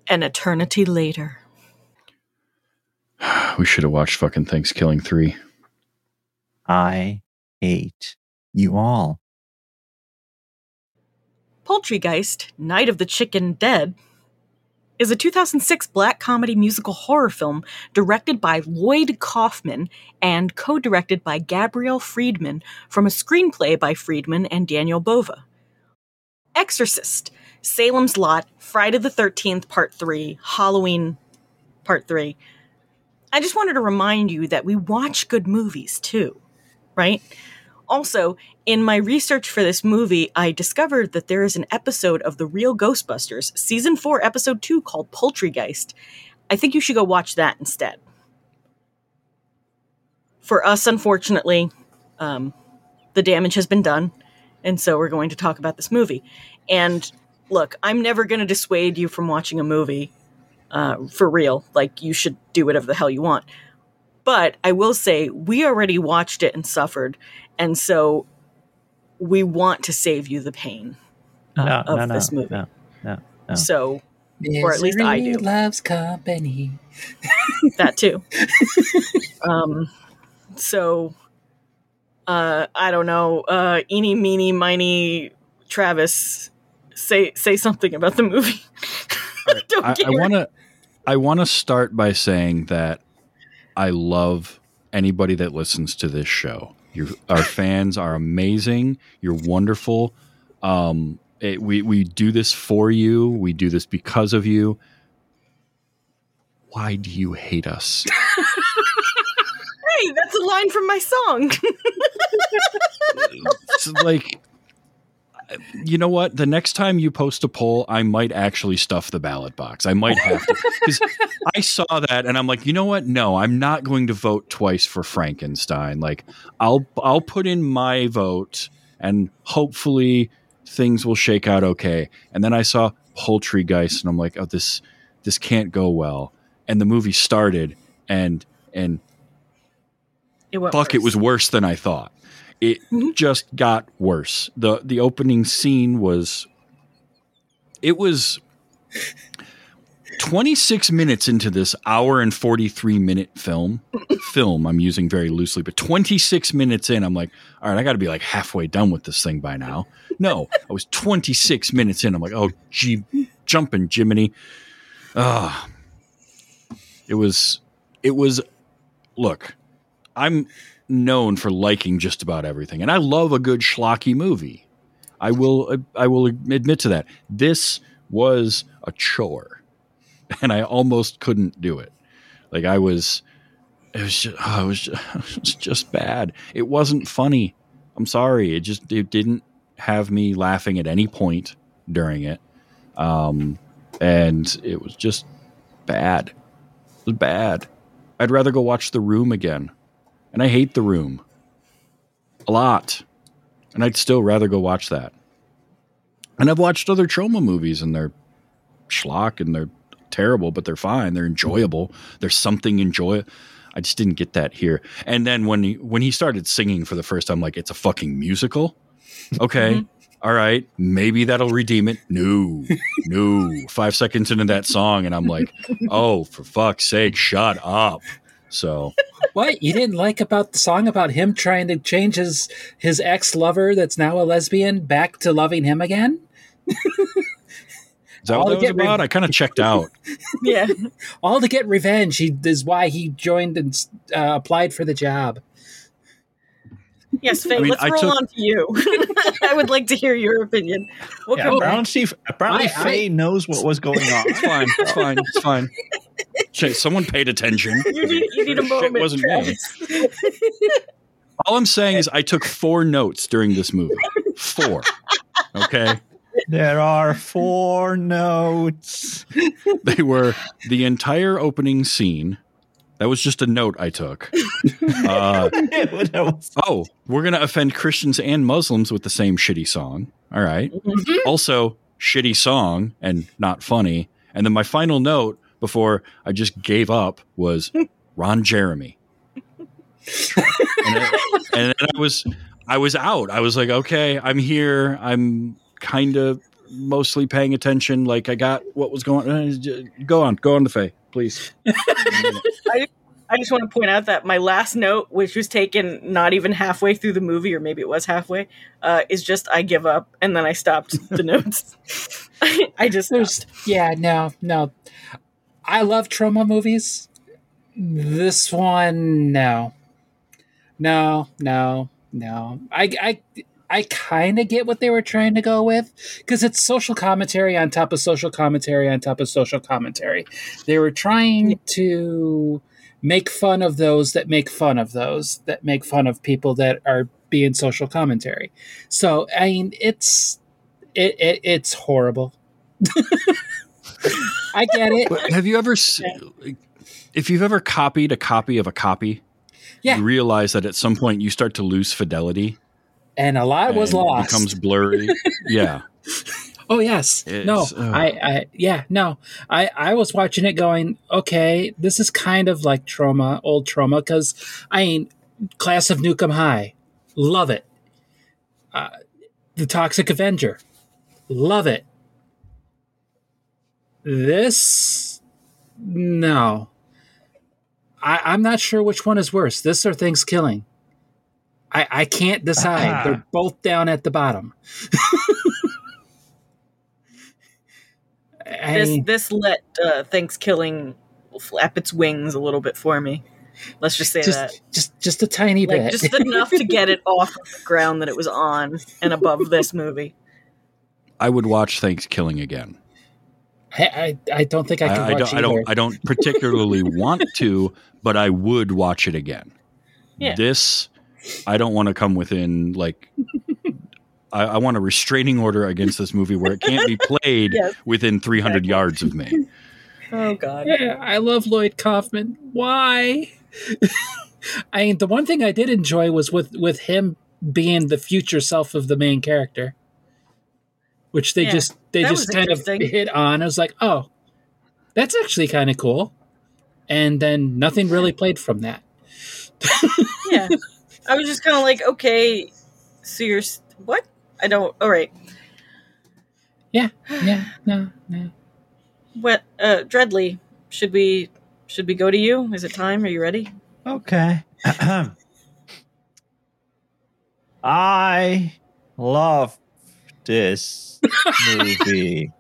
An eternity later. We should have watched fucking Thanksgiving 3. I hate you all. Poultrygeist, Night of the Chicken Dead, is a 2006 black comedy musical horror film directed by Lloyd Kaufman and co directed by Gabriel Friedman from a screenplay by Friedman and Daniel Bova. Exorcist, Salem's Lot, Friday the 13th, Part 3, Halloween, Part 3. I just wanted to remind you that we watch good movies too, right? Also, in my research for this movie, I discovered that there is an episode of The Real Ghostbusters, season 4, episode 2, called Poultrygeist. I think you should go watch that instead. For us, unfortunately, um, the damage has been done, and so we're going to talk about this movie. And look, I'm never going to dissuade you from watching a movie uh, for real. Like, you should do whatever the hell you want. But I will say, we already watched it and suffered. And so we want to save you the pain uh, no, of no, no, this movie. no, no, no. So Or at least I do. Loves company. that too. um, so uh, I don't know. Uh, eeny, meeny, miny, Travis, say say something about the movie. don't I. I want to I want to start by saying that I love anybody that listens to this show. You, our fans are amazing. You're wonderful. Um, it, we we do this for you. We do this because of you. Why do you hate us? Hey, that's a line from my song. Like you know what? The next time you post a poll i might actually stuff the ballot box. I might have to because i saw that and i'm like you know what? No i'm not going to vote twice for frankenstein. Like i'll i'll put in my vote and hopefully things will shake out okay. And then i saw poultrygeist and i'm like oh this this can't go well. And the movie started and and It fuck it was worse than i thought it Mhm. just got worse. The the opening scene was it was 26 minutes into this hour and 43 minute film film i'm using very loosely but 26 minutes in i'm like all right i gotta be like halfway done with this thing by now. No i was 26 minutes in i'm like oh gee jumping jiminy. Ah it was it was look i'm known for liking just about everything, and I love a good schlocky movie. I will I will admit to that. This was a chore, and I almost couldn't do it. Like I was, it was just, oh, it was just, it was just bad. It wasn't funny. I'm sorry. It just it didn't have me laughing at any point during it, um, and it was just bad. It was bad. I'd rather go watch The Room again and I hate The Room a lot, and I'd still rather go watch that. And I've watched other Troma movies, and they're schlock, and they're terrible, but they're fine. They're enjoyable. There's something enjoy. I just didn't get that here. And then when he when he started singing for the first time, like it's a fucking musical. Okay. Mm-hmm. all right, maybe that'll redeem it. No, no. Five seconds into that song, and I'm like, oh, for fuck's sake, shut up. So What you didn't like about the song about him trying to change his his ex lover that's now a lesbian back to loving him again? is that All what that was get re- about? I kind of checked out. yeah. All to get revenge. He is why he joined and uh, applied for the job. Yes, Fae, I mean, let's I roll took- on to you. I would like to hear your opinion. What Yeah, can- apparently, apparently I- I- Fae knows what was going on. It's fine. It's fine. It's fine. Shit, someone paid attention. you need, you need a Shit moment. wasn't me. All I'm saying is I took four notes during this movie. Four. Okay. There are four notes. They were the entire opening scene. That was just a note I took. Uh, oh, we're going to offend Christians and Muslims with the same shitty song. All right. Also, shitty song and not funny. And then my final note before I just gave up was Ron Jeremy. and, then I was I was out. I was like, okay, I'm here. I'm kind of mostly paying attention. Like I got what was going. on. Go on, go on to Fae, please. I just want to point out that my last note, which was taken not even halfway through the movie, or maybe it was halfway, uh, is just I give up, and then I stopped the notes. I just There's yeah, no, no. I love Troma movies. This one, no, no, no, no. I I I kind of get what they were trying to go with because it's social commentary on top of social commentary on top of social commentary. They were trying to make fun of those that make fun of those that make fun of people that are being social commentary. So I mean, it's it, it it's horrible. I get it. But have you ever, if you've ever copied a copy of a copy, Yeah. you realize that at some point you start to lose fidelity. And a lot was lost. It becomes blurry. yeah. oh yes. no. Uh, I, I yeah, no. I I was watching it going, okay, this is kind of like Troma, old Troma cuz I mean Class of Nuke 'Em High. Love it. Uh, the Toxic Avenger. Love it. This no. I, I'm not sure which one is worse, this or ThanksKilling. I, I can't decide. They're both down at the bottom. I this mean, this let uh, Thanksgiving flap its wings a little bit for me. Let's just say that. just, just just a tiny Like bit. just enough to get it off of the ground that it was on and above this movie. I would watch Thanksgiving again. I, I, I don't think I can I, I watch don't. I don't. I don't particularly want to, but I would watch it again. Yeah. This, I don't want to come within like. I, I want a restraining order against this movie where it can't be played Yes. within 300 Exactly. yards of me. Oh god. Yeah, I love Lloyd Kaufman. Why? I mean, the one thing I did enjoy was with with him being the future self of the main character, which they Yeah, just they just kind of hit on. I was like, oh, that's actually kind of cool. And then nothing really played from that. Yeah. I was just kind of like, okay, so you're what? I don't. All right. Yeah, yeah, no, no. What? Uh, Dreadly, should we should we go to you? Is it time? Are you ready? Okay. I love this movie.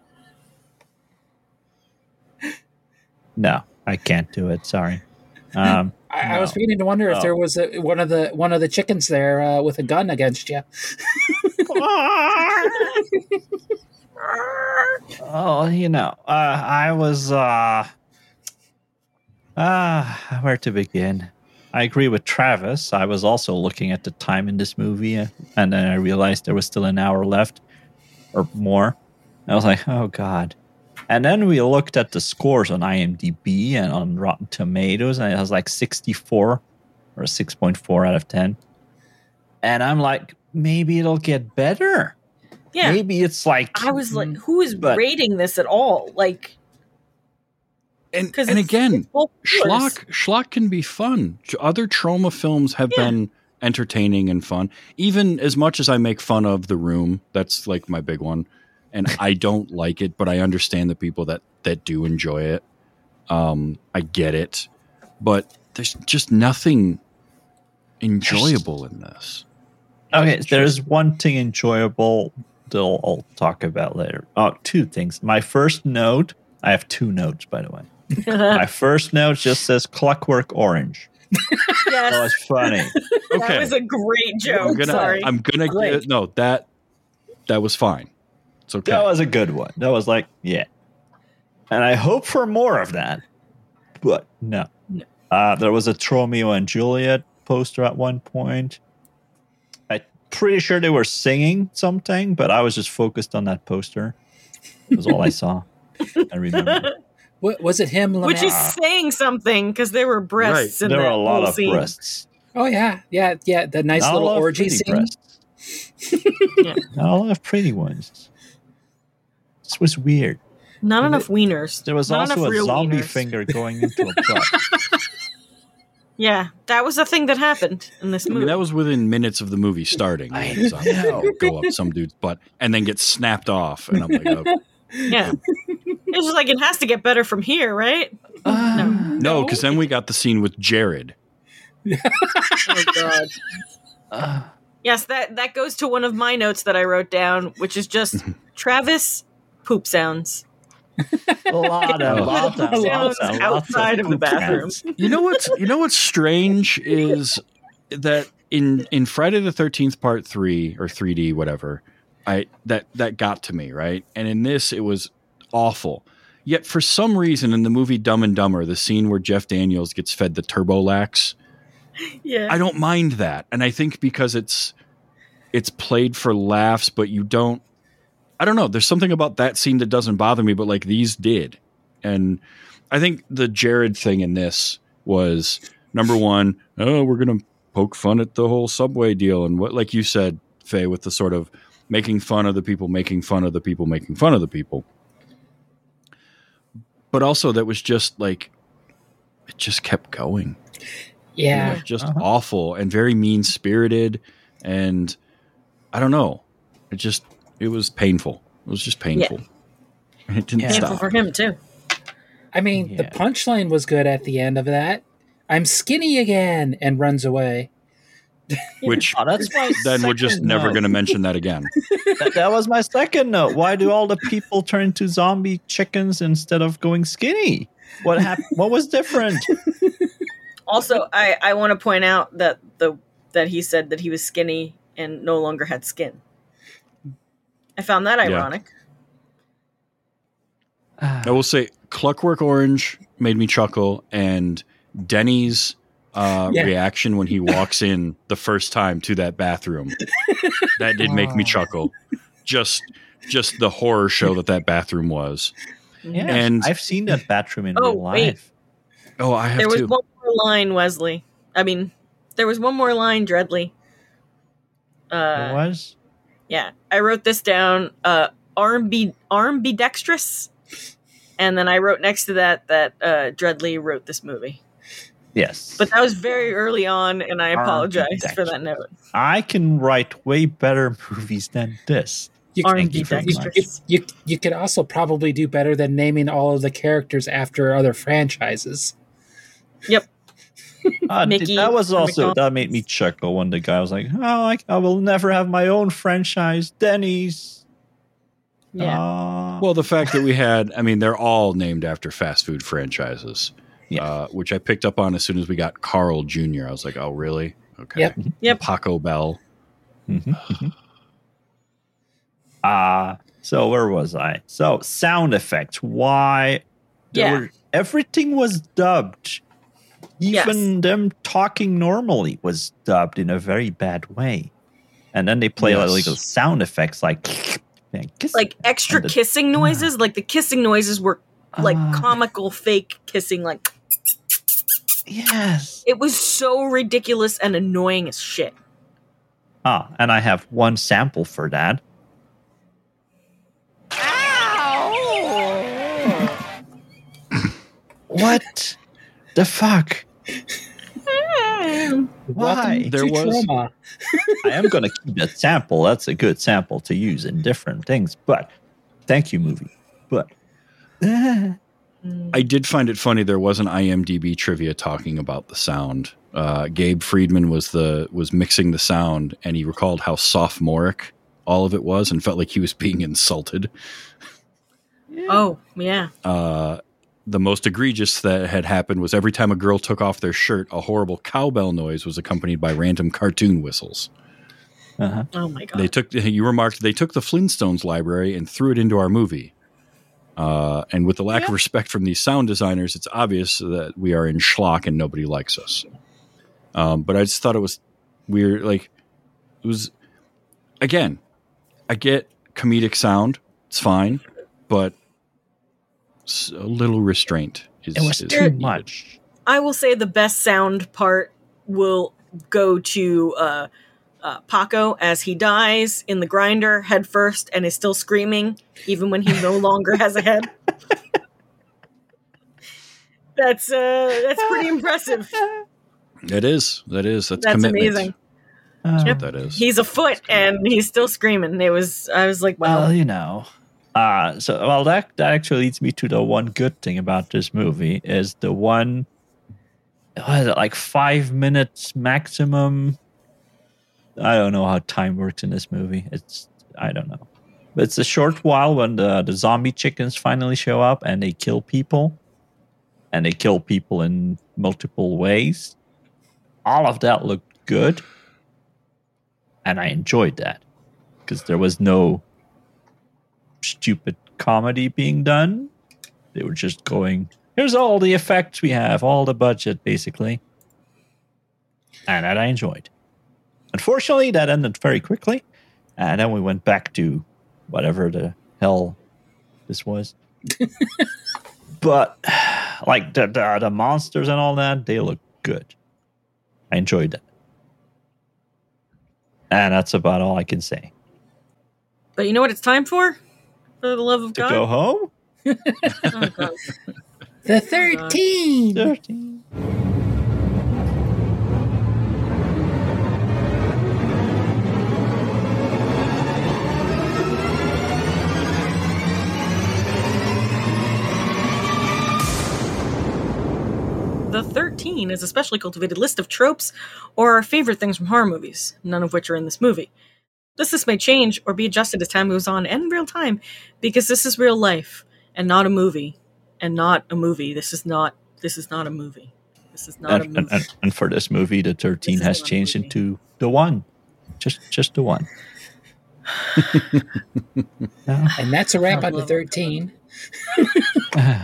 no, I can't do it. Sorry. Um, I, I was beginning to wonder if No. there was a, one of the one of the chickens there uh, with a gun against you. oh, you know, uh, I was. Uh, ah, where to begin? I agree with Travis. I was also looking at the time in this movie, uh, and then I realized there was still an hour left or more. I was like, oh god. And then we looked at the scores on IMDb and on Rotten Tomatoes, and it was like 64 or 6.4 out of 10. And I'm like, maybe it'll get better. Yeah. Maybe it's like I was like, mm, who is But- rating this at all? Like, And because and again, it's schlock schlock can be fun. Other Troma films have Yeah. been entertaining and fun. Even as much as I make fun of The Room, that's like my big one, and I don't like it, but I understand the people that that do enjoy it. Um, I get it, but there's just nothing enjoyable in this. Okay, there's one thing enjoyable that I'll, I'll talk about later. Oh, two things. My first note, I have two notes, by the way. My first note just says Clockwork Orange. That was funny. that Okay, was a great I'm joke. gonna Sorry. I'm gonna get no that that was fine. It's okay. That was a good one. That was like, yeah. And I hope for more of that, but no. No. Uh, there was a Romeo and Juliet poster at one point. I'm pretty sure they were singing something, but I was just focused on that poster. That was all I saw. I remember. What, was it him? Which is saying something because there were breasts in there were a lot of scene. breasts. oh yeah, yeah, yeah. The nice Not little orgy scene. breasts. Not a lot of pretty ones. This was weird. Not enough wieners. There was Not also a zombie wieners. finger going into a butt. Yeah, that was the thing that happened in this I movie. mean, that was within minutes of the movie starting. I know. Go up some dude's butt and then get snapped off. And I'm like, oh, yeah. It's just like it has to get better from here, right? no, because then we got the scene with Jared. Oh god. Uh, Yes, that that goes to one of my notes that I wrote down, which is just Travis poop sounds. a lot of, lots of, lots of, Outside of the bathroom. cans. You know what's you know what's strange is that in in Friday the Thirteenth Part Three or 3D whatever, I that that got to me right, and in this it was awful. Yet for some reason in the movie Dumb and Dumber, the scene where Jeff Daniels gets fed the Turbolax, Yeah. I don't mind that, and I think because it's it's played for laughs, but you don't. I don't know. There's something about that scene that doesn't bother me, but like these did, and I think the Jared thing in this was number one. Oh, we're gonna poke fun at the whole subway deal, and what, like you said, Fae, with the sort of making fun of the people, making fun of the people, making fun of the people. But also, that was just like it just kept going. Yeah. just Uh-huh. awful and very mean spirited, and I don't know. It just it was painful. It was just painful. It didn't Yeah. Painful stop. for him too. I mean, the punchline was good at the end of that. I'm skinny again and runs away. Which Oh, that's my then we're just second never going to mention that again. that, that was my second note. Why do all the people turn to zombie chickens instead of going skinny? What happened? What was different? Also, I I want to point out that the that he said that he was skinny and no longer had skin. I found that Yeah. ironic. I will say Clockwork Orange made me chuckle, and Denny's uh, Yeah. reaction when he walks in the first time to that bathroom that did make me chuckle. Just just the horror show that that bathroom was. Yeah, And- I've seen that bathroom in Oh, real wait. life. Oh, I have There was too. one more line, Wesley. I mean, there was one more line, Dreadly. There Uh, was. Yeah, I wrote this down. Uh, arm be arm be dexterous, and then I wrote next to that that uh, Dreadly wrote this movie. Yes, But that was very early on, and I apologize for that note. I can write way better movies than this. You, Arm Thank you, you you, you, you, you could also probably do better than naming all of the characters after other franchises. Uh, Mickey that was also McDonald's. that made me chuckle when the guy was like, "Oh, I, I will never have my own franchise, Denny's." Yeah. Aw. Well, the fact that we had, I mean, they're all named after fast food franchises, Yeah. uh, which I picked up on as soon as we got Carl Jr. I was like, oh, really? Okay. Yep. Yep. Paco Bell. Mhm, mhm. Ah, so where was I? So sound effects. Why? Yeah. were- everything was dubbed. Even them talking normally was dubbed in a very bad way. And then they play Yes. like little sound effects like Like extra the- kissing noises, like the kissing noises were like Ah, comical fake kissing. Like yes. it was so ridiculous and annoying as shit. Ah, and I have one sample for that. Ow! what the fuck? Why? There was- trauma. I am going to keep that sample. That's a good sample to use in different things. But thank you, movie. But uh, I did find it funny. There was an IMDb trivia talking about the sound. Uh, Gabe Friedman was the was mixing the sound, and he recalled how sophomoric all of it was, and felt like he was being insulted. Oh yeah, Uh, the most egregious that had happened was every time a girl took off their shirt, a horrible cowbell noise was accompanied by random cartoon whistles. uh-huh. oh my god. They took you remarked they took the Flintstones library and threw it into our movie. Uh, and with the lack of respect from these sound designers, it's obvious that we are in schlock and nobody likes us. Um, but I just thought it was weird. Like it was again. I get comedic sound; it's fine, but s- a little restraint is, it was is too much. I will say the best sound part will go to uh, uh, Paco as he dies in the grinder head first and is still screaming even when he no longer has a head. That's uh, that's pretty impressive. It is. That is. That's, That's commitment. amazing. Uh, Yep. That is. He's a foot and he's still screaming. It was. I was like, Well, well, you know. Uh, so well that that actually leads me to the one good thing about this movie is the one what is it, like five minutes maximum. I don't know how time works in this movie. It's I don't know. But it's a short while when the, the zombie chickens finally show up and they kill people. And they kill people in multiple ways. All of that looked good. And I enjoyed that. Because there was no stupid comedy being done. They were just going, here's all the effects we have, all the budget, basically. And that I enjoyed. Unfortunately, that ended very quickly. And then we went back to whatever the hell this was. but like the, the the monsters and all that, they look good. I enjoyed that. And that's about all I can say. but you know what it's time for? For the love of To God. go home? Oh, The 13. 13. The 13 is a specially cultivated list of tropes or our favorite things from horror movies, none of which are in this movie. This list may change or be adjusted as time goes on and in real time because this is real life and not a movie. And not a movie. This is not this is not a movie. This is not a and, movie. and, and, and for this movie, the 13 This has changed movie. into the one. Just just the one. Yeah. And that's a wrap on the 13.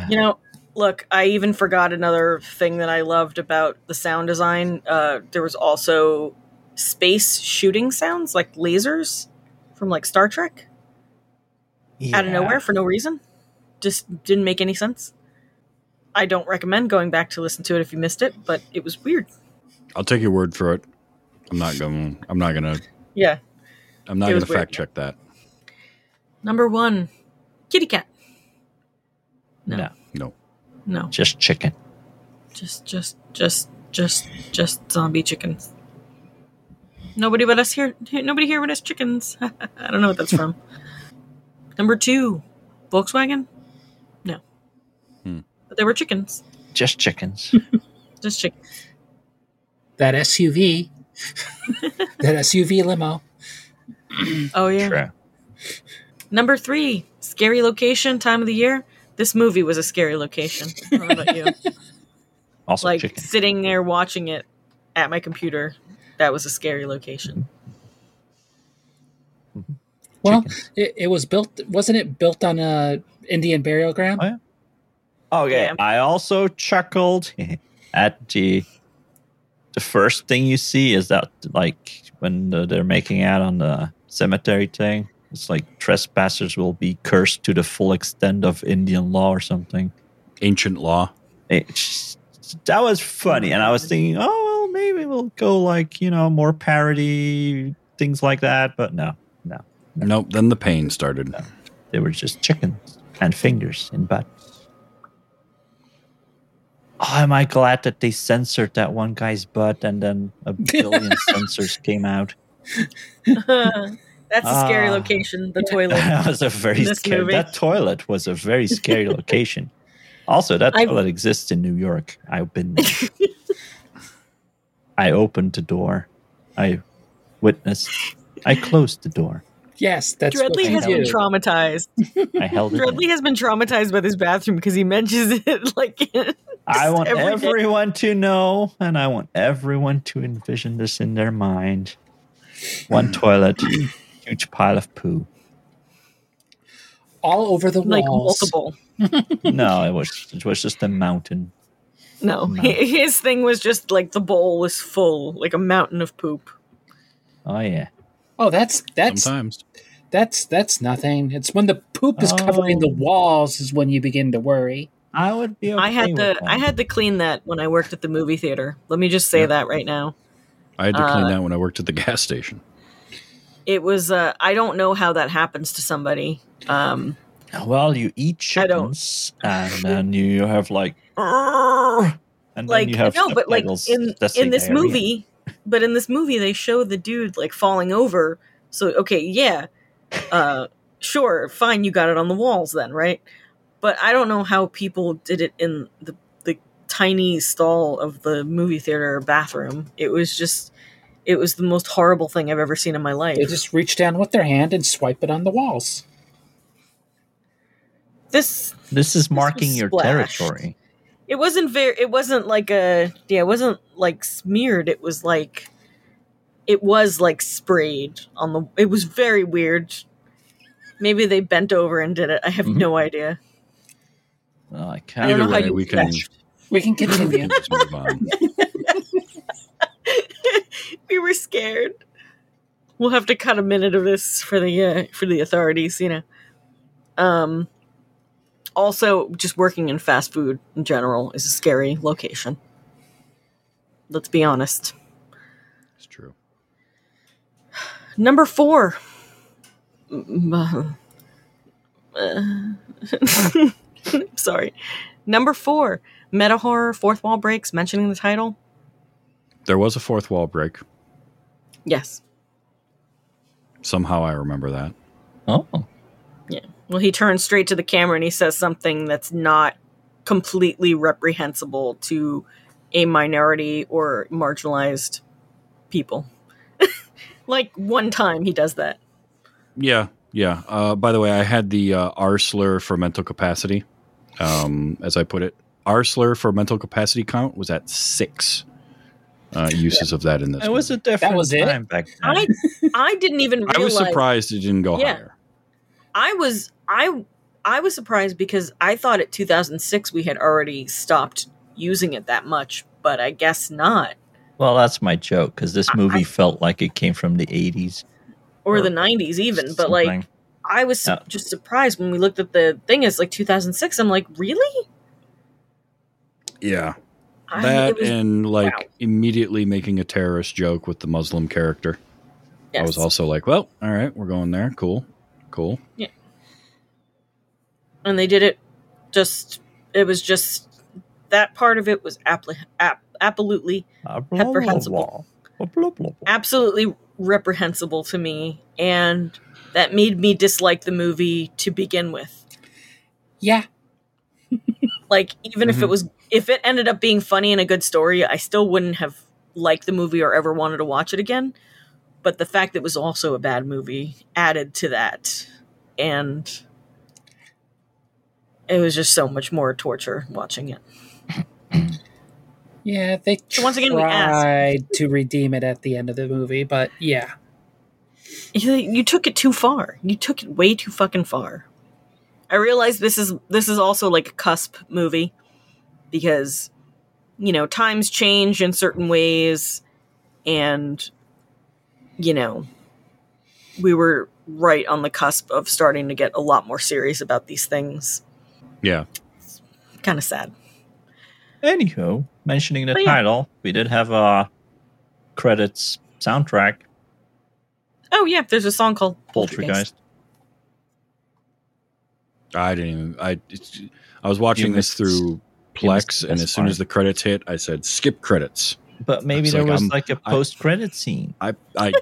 You know, look, I even forgot another thing that I loved about the sound design. Uh, there was also space shooting sounds, like lasers from like Star Trek, out of nowhere for no reason. Just didn't make any sense. I don't recommend going back to listen to it if you missed it, but it was weird. I'll take your word for it. I'm not going. I'm not gonna. Yeah. I'm not gonna fact check that. Number one, kitty cat. No, No. No. no, Just chicken. just, just, just, just, just zombie chickens. Nobody but us here. Nobody here but us chickens. I don't know what that's from. Number two, Volkswagen. No, Hmm. but there were chickens. Just chickens. Just chickens. That SUV. that SUV limo. Oh yeah. True. Number three, scary location, time of the year. This movie was a scary location. I don't know about you. Also like chicken. sitting there watching it at my computer. That was a scary location. Mm-hmm. Well, it, it was built, wasn't it built on a Indian burial ground? Oh, yeah. Okay. Yeah. I also chuckled at the the first thing you see is that like when the, they're making out on the cemetery thing, it's like trespassers will be cursed to the full extent of Indian law or something. Ancient law. It, that was funny, and I was thinking, oh well, maybe we'll go like you know more parody things like that, but no, no, Nope. Then the pain started. they were just chickens and fingers and butts. Oh, am I glad that they censored that one guy's butt and then a billion censors came out? That's a scary Ah. location. The toilet. that was a very scary. movie. That toilet was a very scary location. Also, that I- toilet exists in New York. I've been there. I opened the door. I witnessed. I closed the door. Yes, that's Dreadly what you has been do. traumatized. I held it. in. Dreadly has been traumatized by this bathroom because he mentions it like I want every day. everyone to know, and I want everyone to envision this in their mind. One toilet, huge pile of poo. all over the like walls. multiple. No, it was it was just a mountain. No, No. his thing was just like the bowl was full, like a mountain of poop. Oh yeah. Oh, that's that's Sometimes. that's that's nothing. It's when the poop is covering the Oh. walls is when you begin to worry. I would be. Okay I had with to that. I had to clean that when I worked at the movie theater. Let me just say Yeah. that right now. I had to clean Uh, that when I worked at the gas station. It was uh I don't know how that happens to somebody. Um Well, you eat I don't. chickens, and then you have like "Arr!" And then like you have no, but like in in this diarrhea. movie, but in this movie they show the dude like falling over. So okay, yeah, uh, sure, fine, you got it on the walls then, right? But I don't know how people did it in the the tiny stall of the movie theater bathroom. It was just, it was the most horrible thing I've ever seen in my life. They just reach down with their hand and swipe it on the walls. this This is marking was your splashed. territory. It wasn't very it wasn't like a yeah it wasn't like smeared it was like it was like sprayed on the it was very weird maybe they bent over and did it i have Mhm. no idea Well, I I can't. don't Either know how way, we can, We can we can continue. just move on. we were scared we'll have to cut a minute of this for the uh, for the authorities you know um also just working in fast food in general is a scary location let's be honest It's true. Number four. Sorry. Number four. Meta horror, fourth wall breaks, mentioning the title. There was a fourth wall break. Yes. Somehow I remember that. Oh, Well, he turns straight to the camera and he says something that's not completely reprehensible to a minority or marginalized people. like one time he does that. Yeah, yeah. Uh, by the way, I had the uh, R slur for mental capacity, um, as I put it. R slur for mental capacity count was at six uh, uses of that in this. it was a movie. different was it? time back then. I I didn't even realize I was surprised it didn't go Yeah. higher. I was I I was surprised because I thought at 2006 we had already stopped using it that much, but I guess not. well, that's my joke because this movie I- felt like it came from the 80s. Or, Or the 90s even, but like. I was su- Yeah. just surprised when we looked at the thing as like 2006. I'm like, "Really?" Yeah, I- that was- and like wow. immediately making a terrorist joke with the Muslim character. I was also like, well, all right, we're going there. Cool, cool. And they did it just it was just that part of it was appli- ap- absolutely blah, blah, reprehensible. absolutely reprehensible to me. And that made me dislike the movie to begin with. Yeah, like even if Mhm. it was if it ended up being funny and a good story i still wouldn't have liked the movie or ever wanted to watch it again. But the fact that it was also a bad movie added to that. And it was just so much more torture watching it yeah. They So once again, we tried to redeem it at the end of the movie, but yeah, you, you took it too far. You took it way too fucking far. I realize this is this is also like a cusp movie because you know times change in certain ways, and you know we were right on the cusp of starting to get a lot more serious about these things. Yeah, Kind of sad. Anywho, mentioning the But yeah. title, we did have a credits soundtrack, Oh yeah, there's a song called Poltergeist. I didn't even. I it's, I was watching You this through Plex, and as soon as the credits hit, I said skip credits. But maybe It's there like, was I'm- like a post credit scene. I I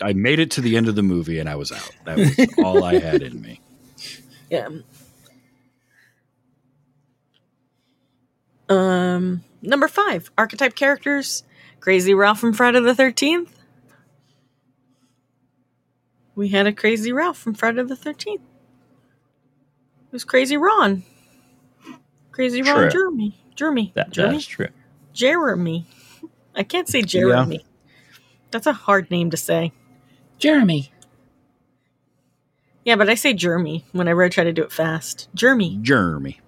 I made it to the end of the movie and I was out. That was all I had in me. Yeah. Um, number five, archetype characters. Crazy Ralph from Friday the Thirteenth. We had a Crazy Ralph from Friday the Thirteenth. It was Crazy Ron. Crazy Ron True. Jeremy. Jeremy. That, Jeremy. that's true. Jeremy. I can't say Jeremy. That's a hard name to say. Jeremy. Yeah, but I say Jeremy whenever I try to do it fast. Jeremy. Jeremy.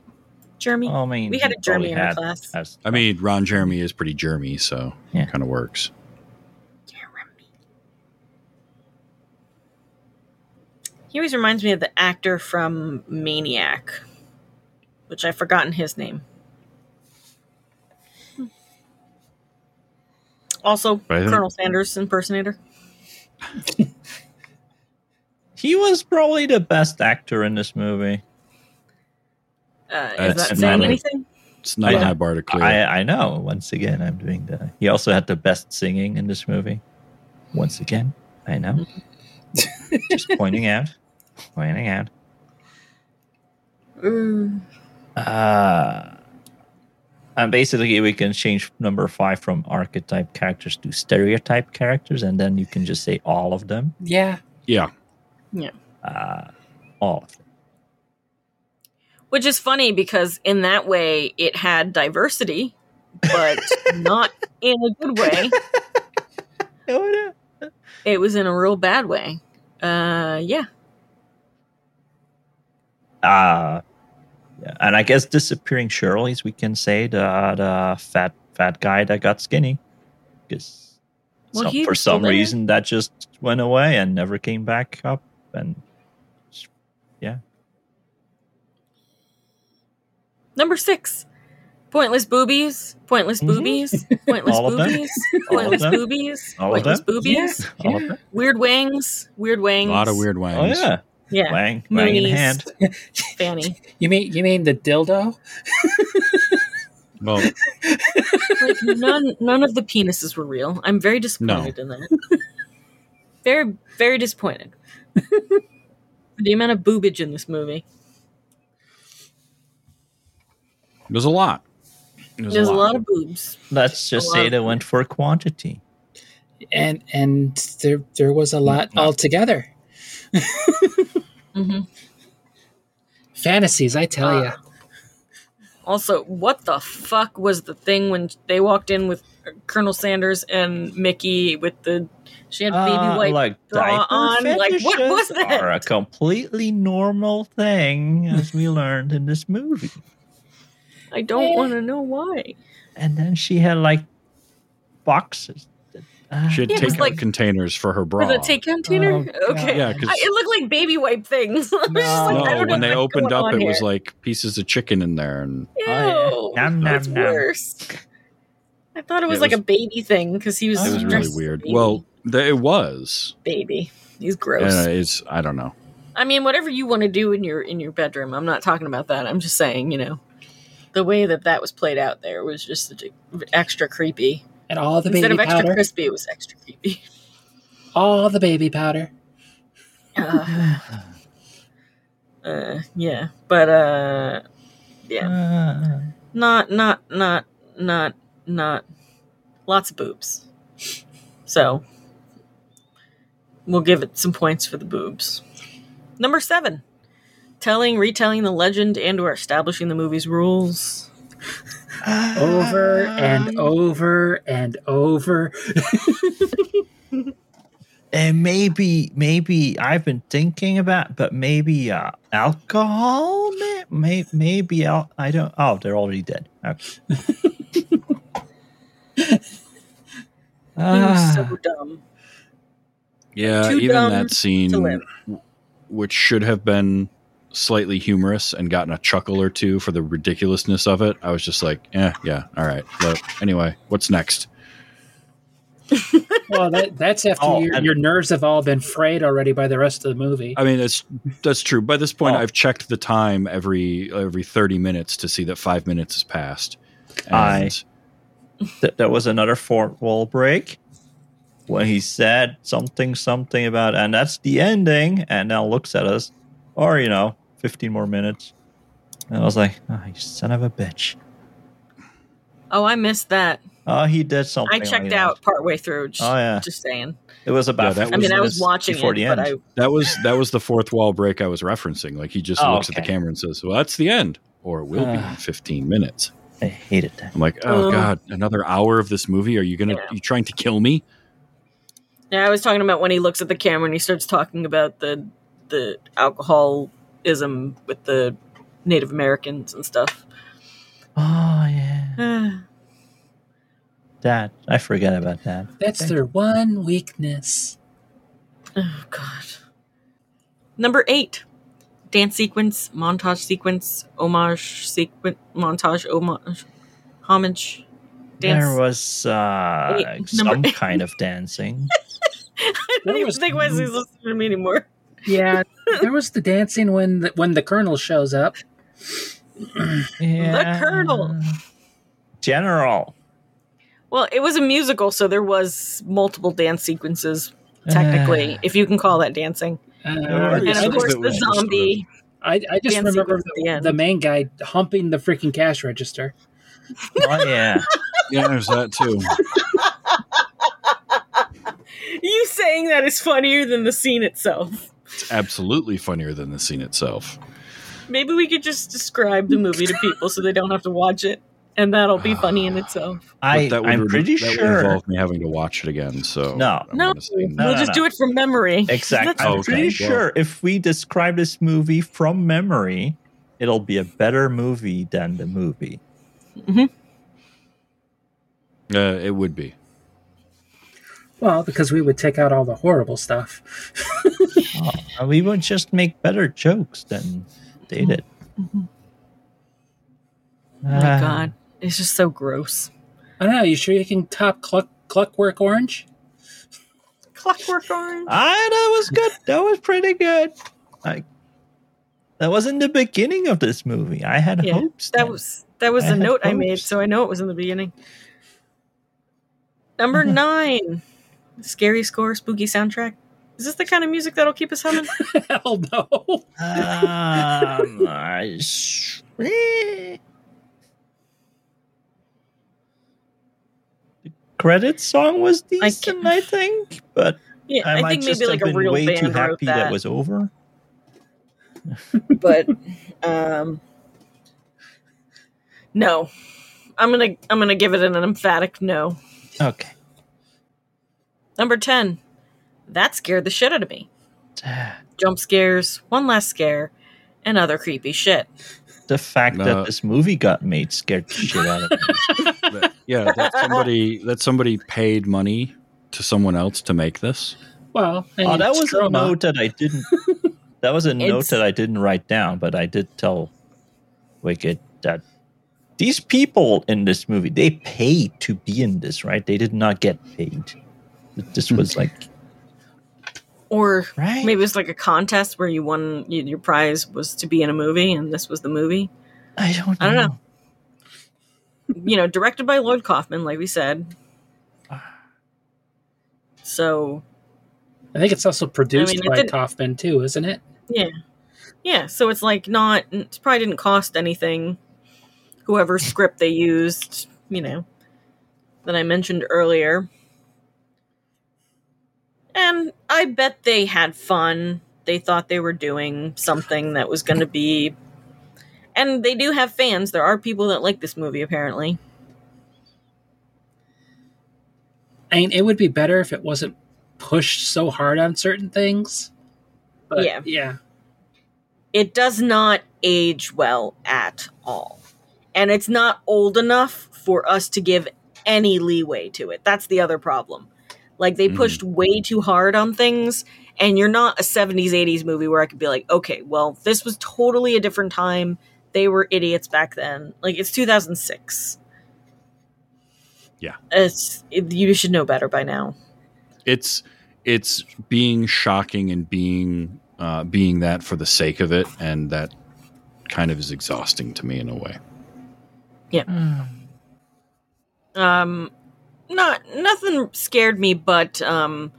Jeremy. Well, I mean, we had a Jeremy in our class. has- I mean, Ron Jeremy is pretty Jeremy, so Yeah. kind of works. Jeremy. He always reminds me of the actor from Maniac, which I've forgotten his name. Also, But think- Colonel Sanders impersonator. he was probably the best actor in this movie. Uh, is that saying another- anything? It's not a Yeah. high bar to clear. I, I know. Once again, I'm doing the. He also had the best singing in this movie. Once again, I know. Just pointing out. Pointing out. Mm. Uh, and basically, we can change number five from archetype characters to stereotype characters, and then you can just say all of them. Yeah. Yeah. yeah. Uh, all of them. Which is funny because in that way it had diversity, but not in a good way. Oh, It was in a real bad way. Uh, yeah. Uh, yeah. And I guess disappearing Shirley's, we can say the the fat fat guy that got skinny, because Well, some, for some reason that just went away and never came back up. And Number six. Pointless boobies. Pointless Mhm. boobies. Pointless All boobies. All of Pointless them? boobies. All of Pointless boobies. all of. Weird wangs. Weird wings. A lot of weird wings. Oh yeah, Yeah. wang wang in Moonies. hand. Fanny. You mean you mean the dildo? Well, Like none none of the penises were real. I'm very disappointed in that. very very disappointed. the amount of boobage in this movie. There's a lot. There's, a, lot. of boobs. Let's just A say lot. they went for quantity. And and there there was a lot altogether. hmm Fantasies, I tell Uh, you. Also, what the fuck was the thing when they walked in with Colonel Sanders and Mickey with the she had baby Uh, wipe like draw on? Like what was that? Are a completely normal thing, as we learned in this movie. I don't want to know why. And then she had like boxes. Uh, She had Yeah, takeout like- containers for her bra. For the take container? Oh, okay. Yeah, 'cause- I, it looked like baby wipe things. I was like, no, don't when they opened up, on it was like pieces of chicken in there, and Ew, Oh, yeah. Nom, nom, that's nom. worse. I thought it was It like was- a baby thing because he was. It it was Uh, really dressed as a weird. baby. Well, th- it was. baby, he's gross. And it's I don't know. I mean, whatever you want to do in your in your bedroom, I'm not talking about that. I'm just saying, you know, the way that that was played out there was just extra creepy. And all the Instead baby of extra powder. crispy, it was extra creepy. All the baby powder. Uh, uh, yeah, but uh, yeah, not not not not not lots of boobs. So we'll give it some points for the boobs. Number seven, telling, retelling the legend, and or establishing the movie's rules. Over and over and over. And maybe, maybe I've been thinking about, but maybe uh, alcohol. May, may, maybe al- I don't. Oh, they're already dead. Okay. He was so Ah, dumb. Yeah, Too even dumb that scene, which should have been slightly humorous and gotten a chuckle or two for the ridiculousness of it, I was just like, eh, yeah, all right. But anyway, what's next? Well, that, that's after Oh, your, and- your nerves have all been frayed already by the rest of the movie. I mean, that's that's true. By this point, Oh. I've checked the time every every thirty minutes to see that five minutes has passed. I- And th- there was another fourth wall break when he said something, something about, and that's the ending. And now looks at us, or you know, fifteen more minutes. And I was like, oh, you son of a bitch. Oh, I missed that. Oh, he did something. I like checked that. out partway through. Just, Oh, yeah. just saying. It was about. Yeah, that I mean, I was watching before it, the but end. I that was that was the fourth wall break I was referencing. Like he just Oh, looks at the camera and says, "Well, that's the end," or it will be in Ah. fifteen minutes. I hated that. I'm like, oh Ugh. god, another hour of this movie? Are you gonna? Yeah. You trying to kill me? Yeah, I was talking about when he looks at the camera and he starts talking about the the alcoholism with the Native Americans and stuff. Oh yeah, that I forget about that. That's their one weakness. Oh god. Number eight, dance sequence, montage sequence, homage sequence, montage, homage, homage, dance. There was uh, Eight. some eight. kind of dancing. I don't There even was- think Wesley's listening to me anymore. Yeah, there was the dancing when the, when the colonel shows up. Yeah. Colonel. General. Well, it was a musical, so there was multiple dance sequences. Technically, if you can call that dancing, Uh, and of course the zombie. I, I just dance remember the the, the main guy humping the freaking cash register. Oh yeah. Yeah, there's that too. You saying that is funnier than the scene itself. It's absolutely funnier than the scene itself. Maybe we could just describe the movie to people so they don't have to watch it, and that'll be funny in itself. I But that would I'm re- pretty that would sure. involve me having to watch it again. So No. I'm No, No, we'll no, just no. do it from memory. Exactly. I'm Okay, pretty well- sure if we describe this movie from memory, it'll be a better movie than the movie. Uh, it would be. Well, because we would take out all the horrible stuff. Uh, we would just make better jokes than they did. Oh my Ah, god, it's just so gross. I don't know. You sure you can top Cluck, Cluckwork Orange? Clockwork Orange. Ah, that was good. That was pretty good. I, that was in the beginning of this movie. I had Yeah, hopes. That then. was that was I the had note I made, so I know it was in the beginning. Number nine, scary score, spooky soundtrack. Is this the kind of music that'll keep us humming? Hell no. Um, I s- eh. The credit song was decent, I, think, but Yeah, I, I, think maybe have like a real way band too wrote happy that. that. was over. but um, no, I'm gonna I'm gonna give it an emphatic no. Okay. Number ten, that scared the shit out of me. Jump scares, one last scare, and other creepy shit. The fact No. that this movie got made scared the shit out of me. That- yeah, that somebody that somebody paid money to someone else to make this. Well, Oh, that was a note that I didn't. That was a note that I didn't write down, but I did tell Wicked that these people in this movie they paid to be in this, right? They did not get paid. This was like Or right. maybe it's like a contest where you won you, your prize was to be in a movie, and this was the movie. I don't. Know. I don't know. You know, directed by Lloyd Kaufman, like we said. So I think it's also produced I mean, it by did- Kaufman too, isn't it? Yeah. Yeah, so it's like not it probably didn't cost anything. Whoever script they used, you know, that I mentioned earlier. And I bet they had fun. They thought they were doing something that was going to be and they do have fans. There are people that like this movie apparently. I mean, it would be better if it wasn't pushed so hard on certain things. But Yeah. yeah. it does not age well at all. And it's not old enough for us to give any leeway to it. That's the other problem. Like they Mhm. pushed way too hard on things and you're not a 70s 80s movie where I could be like, "Okay, well, this was totally a different time. They were idiots back then." Like it's 2006. Yeah. It's it, you should know better by now. It's it's being shocking and being uh, being that for the sake of it, and that kind of is exhausting to me in a way. Yeah. Um not nothing scared me but um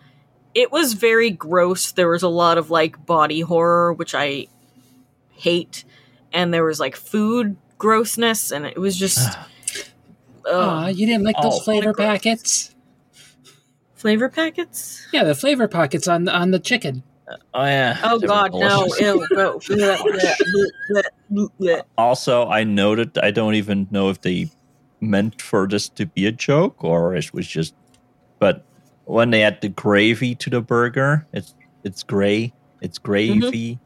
it was very gross there was a lot of like body horror which i hate and there was like food grossness and it was just Aw, ugh. you didn't like those Oh, flavor packets? flavor packets Yeah, the flavor pockets on on the chicken. Oh yeah. oh They were god no ew no. Also, I noted I don't even know if they meant for this to be a joke or it was just. But when they add the gravy to the burger, it's it's gray. It's mm-hmm. gravy.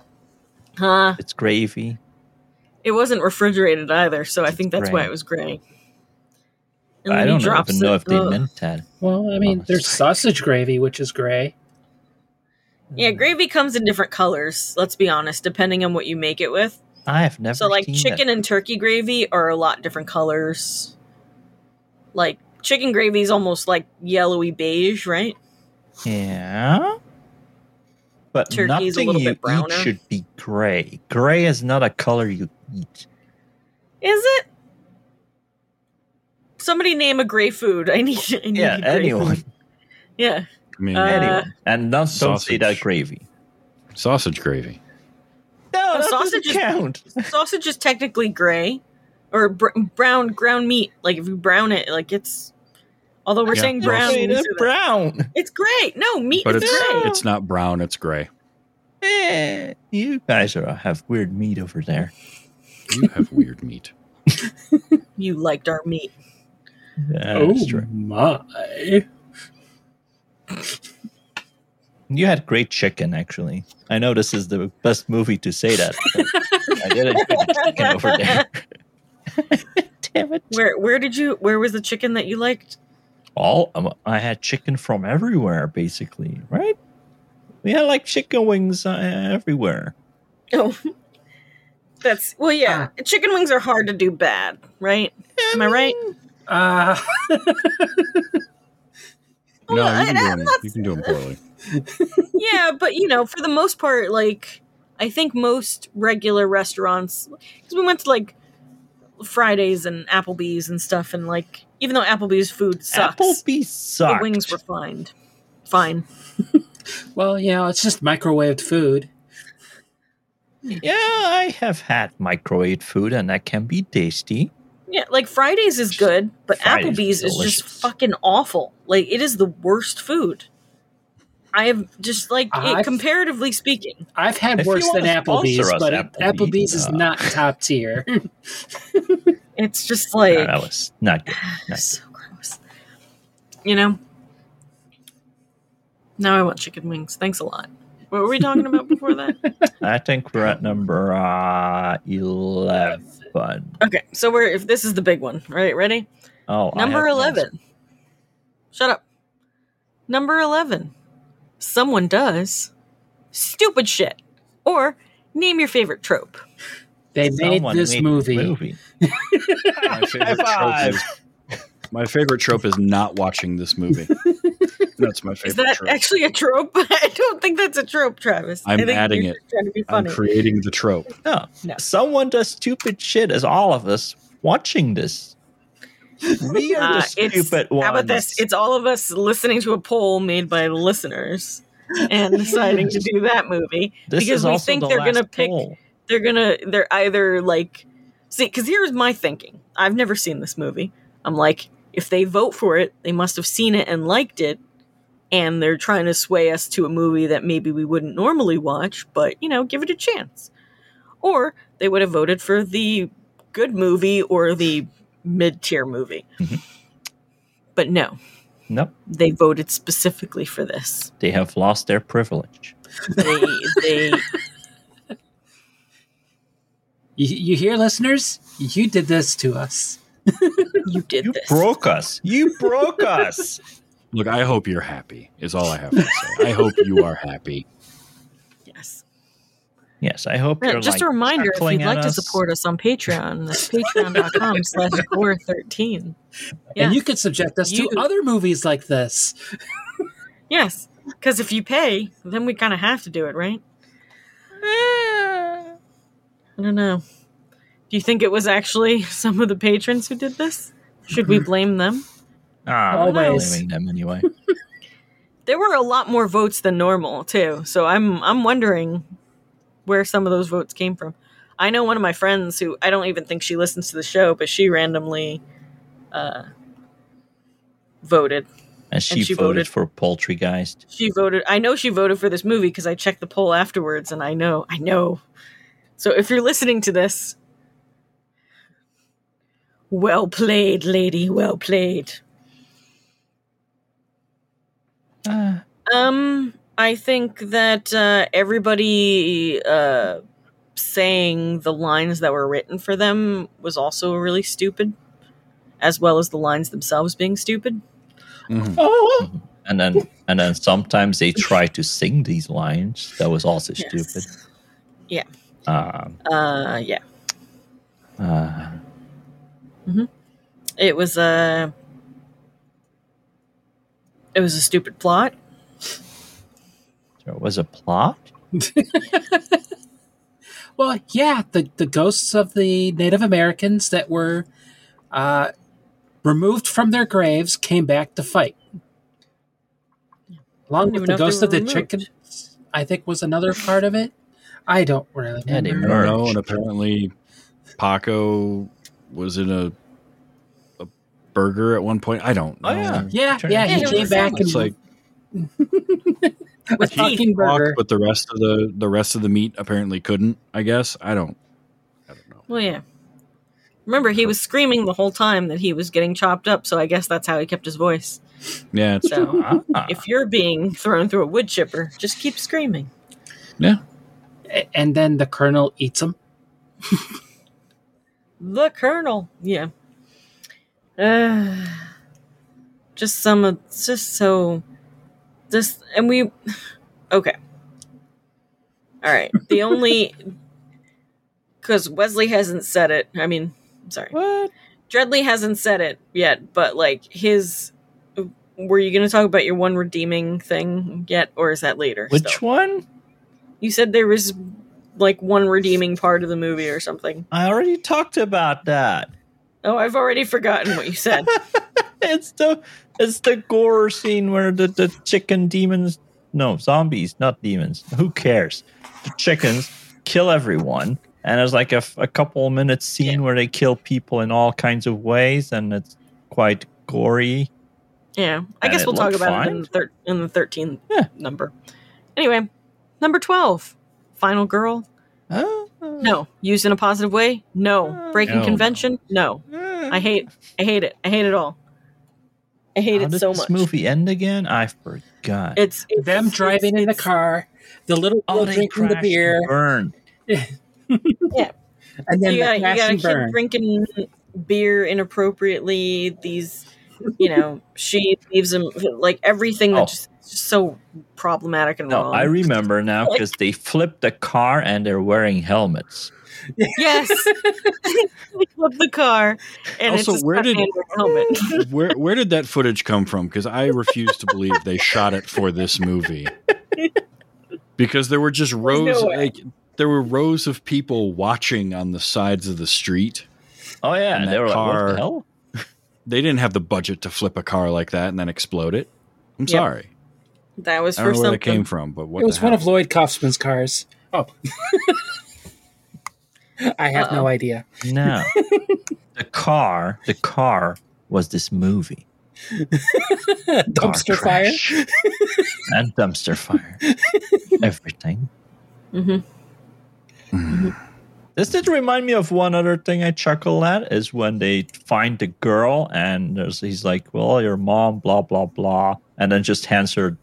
huh It's gravy. it wasn't refrigerated either so i It's think that's why it was gray And I don't drops even know if they Ugh. meant that. Well, I mean, Oh, there's it's sausage gravy, which is gray. yeah gravy comes in different colors let's be honest depending on what you make it with I have never. so like seen chicken and turkey gravy are a lot different colors like chicken gravy is almost like yellowy beige right Yeah. But Turkey's a nothing little you bit browner. eat should be gray. Gray is not a color you eat. Is it? Somebody name a gray food. I need. I need Yeah, anyone. food. Yeah. I mean, Uh, anyone. And don't, don't say sausage. that gravy. sausage gravy. No, Well, that sausage doesn't is- count. Sausage is technically gray, or br- brown ground meat. Like if you brown it, like it's. Although we're Yeah. saying brown, Wait, it's brown. it's gray. No, meat But is it's gray. it's not brown. It's gray. Eh, you guys are have weird meat over there. You have weird meat. You liked our meat. Yeah, oh true. my! You had great chicken, actually. I know this is the best movie to say that. I did enjoy the chicken over there. Damn it! Where where did you? Where was the chicken that you liked? All um, I had chicken from everywhere, basically. Right? We had like chicken wings uh, everywhere. Oh, that's well, yeah. Chicken wings are hard to do bad, right? Am I right? Uh, No, Well, you can, I- do I'm them, not- you can do them poorly. yeah, but you know, for the most part, like I think most regular restaurants, because we went to like Fridays and Applebee's and stuff, and like even though Applebee's food sucks, Applebee's the wings were fine. Fine. well, you know, it's just microwaved food. Yeah, I have had microwave food, and that can be tasty. Yeah, like Fridays is good, but Fridays Applebee's is is just fucking awful. Like it is the worst food. I have just like it, comparatively speaking. I've had If worse than Applebee's, us, but Applebee's, Applebee's, is uh, not top tier. It's just like Yeah, that was not good. Not so gross. You know? Now I want chicken wings. Thanks a lot. What were we talking about before that? I think we're at number uh, eleven. Okay, so we're if this is the big one, right? Ready? Oh, I Number have eleven. answer. Shut up. Number eleven. Someone does stupid shit. Or name your favorite trope. They made Someone this made movie. My favorite trope is my favorite trope is not watching this movie. That's my favorite Is that trope. actually a trope? I don't think that's a trope, Travis. I'm adding it. Trying to be I'm creating the trope. No. No. someone does stupid shit as all of us watching this. We are Uh, the stupid ones. How about this? It's all of us listening to a poll made by the listeners and deciding to do that movie This because we think the they're gonna pick. poll. They're gonna. They're either like, see, because here's my thinking. I've never seen this movie. I'm like, if they vote for it, they must have seen it and liked it, and they're trying to sway us to a movie that maybe we wouldn't normally watch, but you know, give it a chance. Or they would have voted for the good movie or the mid tier movie. Mhm. But no, Nope, they voted specifically for this. they have lost their privilege. They they You, you hear, listeners? You did this to us. you did You this. broke us. You broke us. Look, I hope you're happy. Is all I have to say. I hope you are happy. Yes. Yes, I hope Yeah, you're just like, a reminder, if you'd like at to support us on Patreon, that's patreon.com slash gore13. Yeah. And you could subject us You- to other movies like this. Yes. Because if you pay, then we kind of have to do it, right? I don't know. Do you think it was actually some of the patrons who did this? Should we blame them? Ah, I'm Always. blaming them anyway. There were a lot more votes than normal too, so I'm I'm wondering where some of those votes came from. I know one of my friends who I don't even think she listens to the show, but she randomly uh, voted. And she, she voted, voted. for Poultrygeist. She voted. I know she voted for this movie because I checked the poll afterwards, and I know, I know. So if you're listening to this, well played, lady. Well played. Ah, Um, I think that uh, everybody uh, saying the lines that were written for them was also really stupid, as well as the lines themselves being stupid. Mhm. Oh, and then and then sometimes they try to sing these lines. That was also Yes. stupid. Yeah. Um, Uh, yeah, uh, Mhm. it was a it was a stupid plot. There was a plot. Well, yeah, the, the ghosts of the Native Americans that were uh, removed from their graves came back to fight. Along with the know if they ghost of the removed. chickens, I think was another part of it. I don't really Yeah, remember. I don't know. And apparently, Paco was in a a burger at one point. I don't know. Oh, yeah. Yeah, Turn yeah, he came a back It's and like a With talking teeth. talk, but the rest of the the rest of the meat apparently couldn't. I guess I don't. I don't know. Well, yeah. Remember, he was screaming the whole time that he was getting chopped up, so I guess that's how he kept his voice. Yeah, it's So, Ah. if you're being thrown through a wood chipper, just keep screaming. yeah. And then the colonel eats him. The Colonel. Yeah. Uh, just some of, just so, this, and we, okay. All right. The only, because Wesley hasn't said it. I mean, sorry. What? Dreadly hasn't said it yet, but like his, were you going to talk about your one redeeming thing yet, or is that later? Which still? one? You said there was like one redeeming part of the movie or something. I already talked about that. Oh, I've already forgotten what you said. It's the it's the gore scene where the, the chicken demons no zombies not demons who cares the chickens kill everyone and there's like a, a couple minutes scene where they kill people in all kinds of ways and it's quite gory Yeah, I guess we'll talk about it in the, thir- in the 13th Yeah. number. Anyway, number 12. Final girl? Ah. No. Used in a positive way? No. Breaking No. convention? No. I hate I hate it. I hate it all. I hate How it did so this much. movie end again i forgot It's, it's Them driving in the car, the little oh, girl oh they drinking the beer, and yeah. and then You the got, you crash got a and burn. drinking beer inappropriately. These, you know, she leaves them like everything Oh. that just, just so problematic and no wrong. i remember now because they flipped the car and they're wearing helmets Yes. they flipped the car, and Also, it's where did- stuntman with a helmet. Where where did that footage come from? Because I refuse to believe they shot it for this movie. Because there were just rows, no like there were rows of people watching on the sides of the street. oh yeah And and they that were like what car- the hell They didn't have the budget to flip a car like that and then explode it. I'm Yep. sorry. That was I for don't know where that something. came from, but what It was the one of Lloyd Kaufman's cars. Oh. I have Uh-oh. no idea. No. the car, the car was this movie. Dumpster fire. and dumpster fire. Everything. hmm This did remind me of one other thing I chuckle at is when they find the girl and there's he's like, Well, your mom, blah, blah, blah. And then just hands her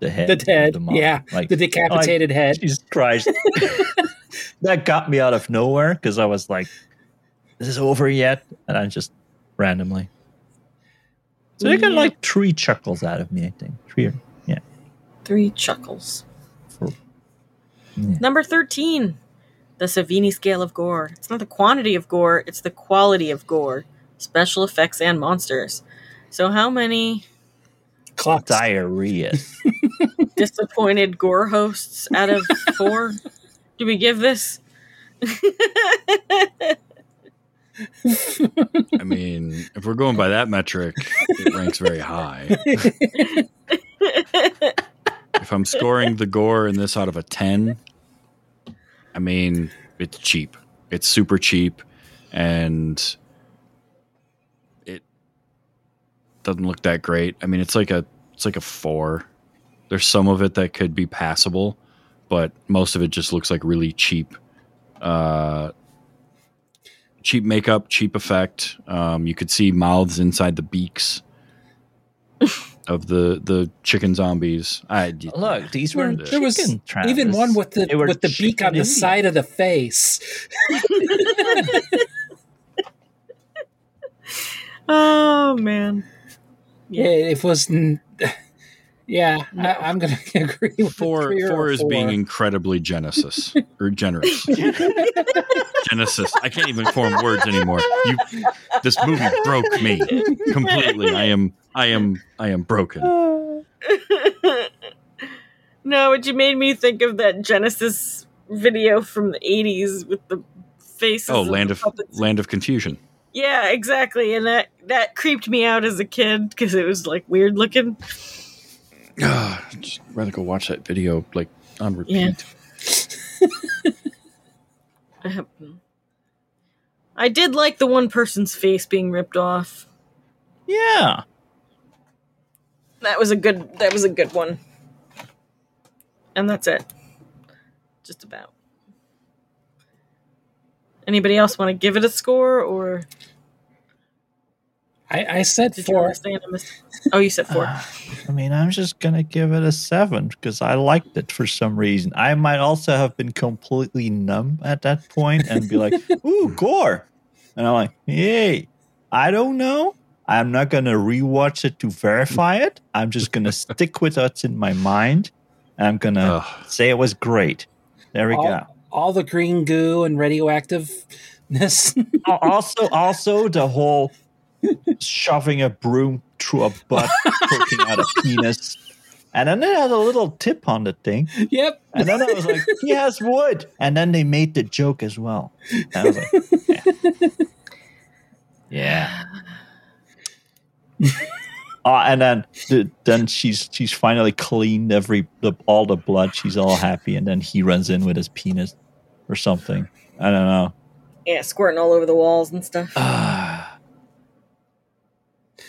the head. The head. the mom. yeah. Like the decapitated head. Jesus Christ. that got me out of nowhere because I was like, this Is this over yet? And I just randomly. So you got Yeah. like three chuckles out of me, I think. Three or Three chuckles. four. Yeah. Number 13. The Savini scale of gore. It's not the quantity of gore, it's the quality of gore. Special effects and monsters. So, how many Clocks. Diarrhea. disappointed gore hosts out of four do we give this? I mean, if we're going by that metric, it ranks very high. if I'm scoring the gore in this out of a 10, I mean, it's cheap. It's super cheap and it doesn't look that great. I mean, it's like a it's like a 4. There's some of it that could be passable, but most of it just looks like really cheap uh cheap makeup, cheap effect. Um, you could see mouths inside the beaks of the the chicken zombies. I Look, these were There There was chicken, even one with the with the beak on the Indian. side of the face. Oh, man. Yeah, it was. n- Yeah, I, I'm going to agree with four three or four is being incredibly Genesis or generous. Genesis. I can't even form words anymore. You, this movie broke me completely. I am I am I am broken. no, but you made me think of that Genesis video from the '80s with the faces. Oh, land of puppets. land of confusion. Yeah, exactly, and that that creeped me out as a kid because it was like weird looking. Ah, I'd just rather go watch that video like on repeat. Yeah. Um, I did like the one person's face being ripped off. Yeah. That was a good. That was a good one. And that's it. Just about. Anybody else want to give it a score, or I, I said did you four. understand? I missed- Oh, you said four. I mean, I'm just gonna give it a seven because I liked it for some reason. I might also have been completely numb at that point and be like, "Ooh, gore," and I'm like, "Hey, I don't know. I'm not gonna rewatch it to verify it. I'm just gonna stick with what's in my mind, I'm gonna Ugh. say it was great. There we go. all, all the green goo and radioactiveness. Also, also the whole shoving a broom through a butt, poking out a penis, and then it had a little tip on the thing. yep. And then I was like, he has wood. And then they made the joke as well. And I was like, yeah. yeah. Uh, and then the, then she's she's finally cleaned every the, all the blood. She's all happy, and then he runs in with his penis or something. I don't know. Yeah, squirting all over the walls and stuff. Ah.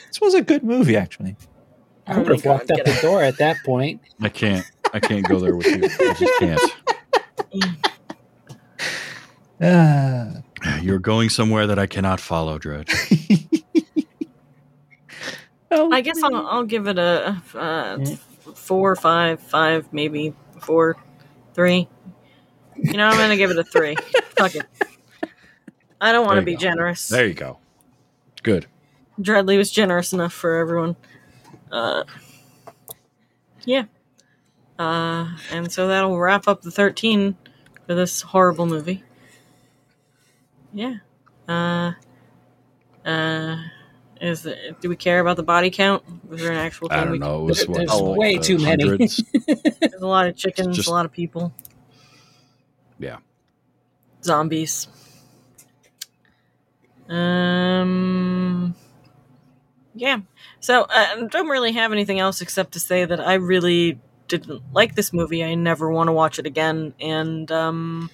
This was a good movie, actually. I Oh would have walked God, out get the door at that point. I can't. I can't go there with you. I just can't. Ah. You're going somewhere that I cannot follow, Dredge. oh, I guess I'll, I'll give it a uh, four, five, five, maybe four, three. You know, I'm gonna give it a three. Fuck it. I don't want to be go. generous. There you go. Good. Dreadly was generous enough for everyone. Uh, yeah. Uh, and so that'll wrap up the 13 for this horrible movie. Yeah. Uh, uh, is the, do we care about the body count? Was there an actual thing? I don't we know. It was what, There's like way the too many. There's a lot of chickens, Just- a lot of people, yeah. zombies. Um. Yeah. So I don't really have anything else except to say that I really didn't like this movie. I never want to watch it again. And um,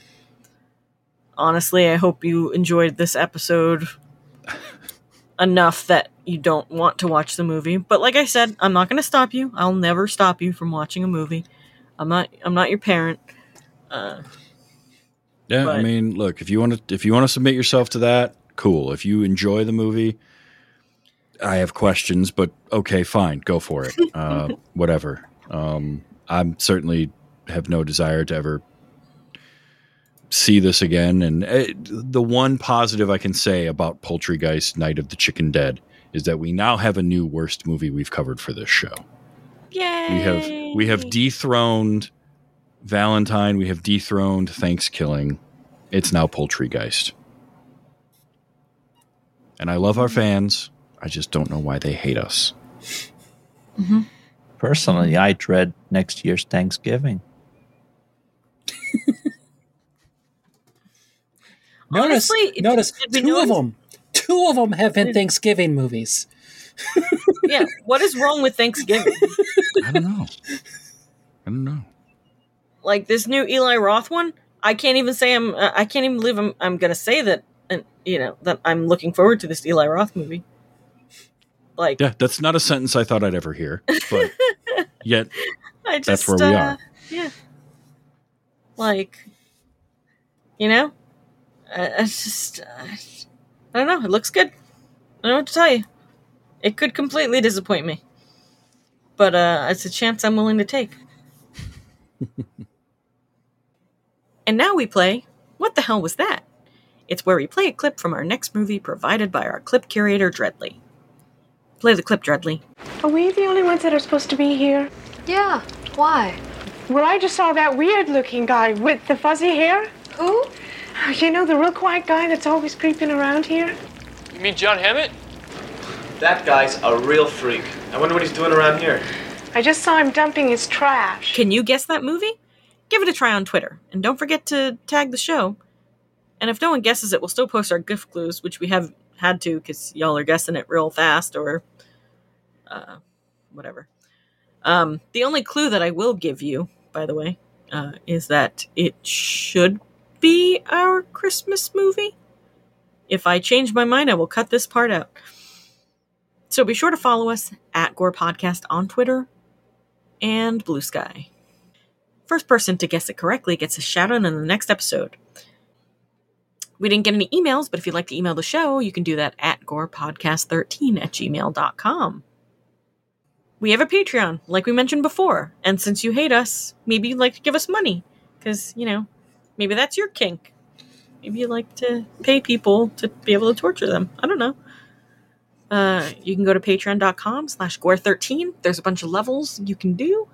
honestly, I hope you enjoyed this episode enough that you don't want to watch the movie. But like I said, I'm not going to stop you. I'll never stop you from watching a movie. I'm not. I'm not your parent. Uh, Yeah, I mean, look, if you want to if you want to submit yourself to that, cool. If you enjoy the movie, I have questions, but okay, fine, go for it. Uh, whatever. Um, I'm certainly have no desire to ever see this again. And uh the one positive I can say about Poultrygeist: Night of the Chicken Dead is that we now have a new worst movie we've covered for this show. yay! We have we have dethroned Valentine. We have dethroned ThanksKilling. It's now Poultrygeist. And I love our fans. I just don't know why they hate us. Personally, I dread next year's Thanksgiving. Notice, Honestly, notice did we two of them. Two of them have been Thanksgiving movies. yeah. What is wrong with Thanksgiving? I don't know. I don't know. like this new Eli Roth one, I can't even say I'm. uh, I can't even believe I'm. I'm gonna say that, and you know that I'm looking forward to this Eli Roth movie. Like, Yeah, that's not a sentence I thought I'd ever hear, but yet I just, that's where we uh, are. Yeah. Like, you know, I, I just, uh, I don't know. It looks good. I don't know what to tell you. It could completely disappoint me, but uh, it's a chance I'm willing to take. and now we play. What the hell was that? It's where we play a clip from our next movie provided by our clip curator Dreadly. Play the clip, Dreadly. Are we the only ones that are supposed to be here? Yeah, why? Well, I just saw that weird looking guy with the fuzzy hair. Who? You know, the real quiet guy that's always creeping around here? You mean John Hammett? That guy's a real freak. I wonder what he's doing around here. I just saw him dumping his trash. Can you guess that movie? give it a try on Twitter. And don't forget to tag the show. And if no one guesses it, we'll still post our GIF clues, which we have had to because y'all are guessing it real fast or uh, whatever. Um, the only clue that I will give you, by the way, uh, is that it should be our Christmas movie. If I change my mind, I will cut this part out. So be sure to follow us at Gore Podcast on Twitter and Bluesky. First person to guess it correctly gets a shout out in the next episode. We didn't get any emails, but if you'd like to email the show, you can do that at gorepodcast13 at gmail.com. We have a Patreon, like we mentioned before, and since you hate us, maybe you'd like to give us money, because, you know, maybe that's your kink. Maybe you like to pay people to be able to torture them. I don't know. Uh, you can go to patreon.com slash gore13. There's a bunch of levels you can do.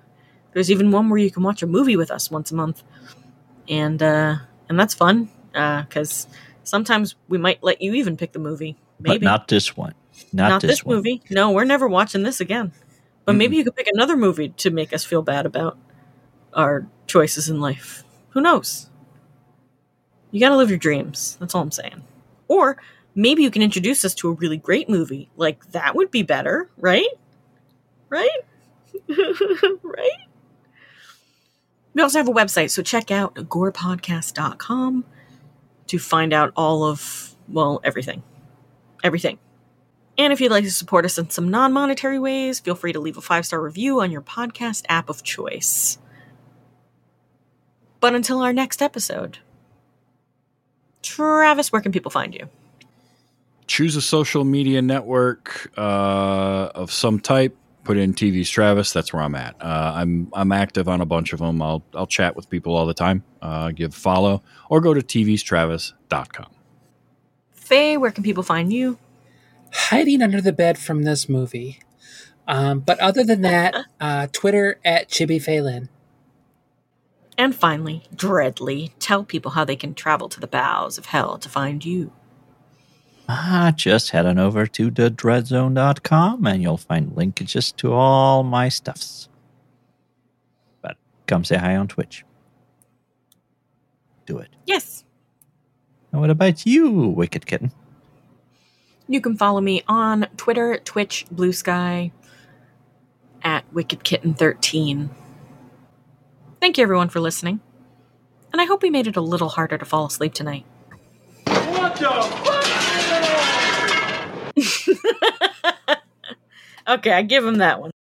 There's even one where you can watch a movie with us once a month. And uh, and that's fun because uh, sometimes we might let you even pick the movie. Maybe But not this one. Not, Not this, this one. movie. No, we're never watching this again. But maybe mm. you could pick another movie to make us feel bad about our choices in life. Who knows? You gotta live your dreams. That's all I'm saying. Or maybe you can introduce us to a really great movie. Like, that would be better, right? Right? right? We also have a website, so check out gorepodcast.com to find out all of, well, everything. Everything. And if you'd like to support us in some non monetary ways, feel free to leave a five star review on your podcast app of choice. But until our next episode, Travis, where can people find you? choose a social media network uh, of some type. Put in TV's Travis. That's where I'm at. Uh, I'm I'm active on a bunch of them. I'll I'll chat with people all the time. Uh, give follow or go to tvstravis.com. Fae, where can people find you? Hiding under the bed from this movie. Um, but other than that, uh, Twitter at Chibi Phelan. And finally, Dreadly, tell people how they can travel to the bowels of hell to find you. Ah, just head on over to the thedreadzone.com and you'll find linkages to all my stuffs. But come say hi on Twitch. Do it. Yes, And what about you, Wicked Kitten? You can follow me on Twitter, Twitch, Bluesky, at WickedKitten13. Thank you, everyone, for listening. And I hope we made it a little harder to fall asleep tonight. What the fuck? Okay, I give him that one.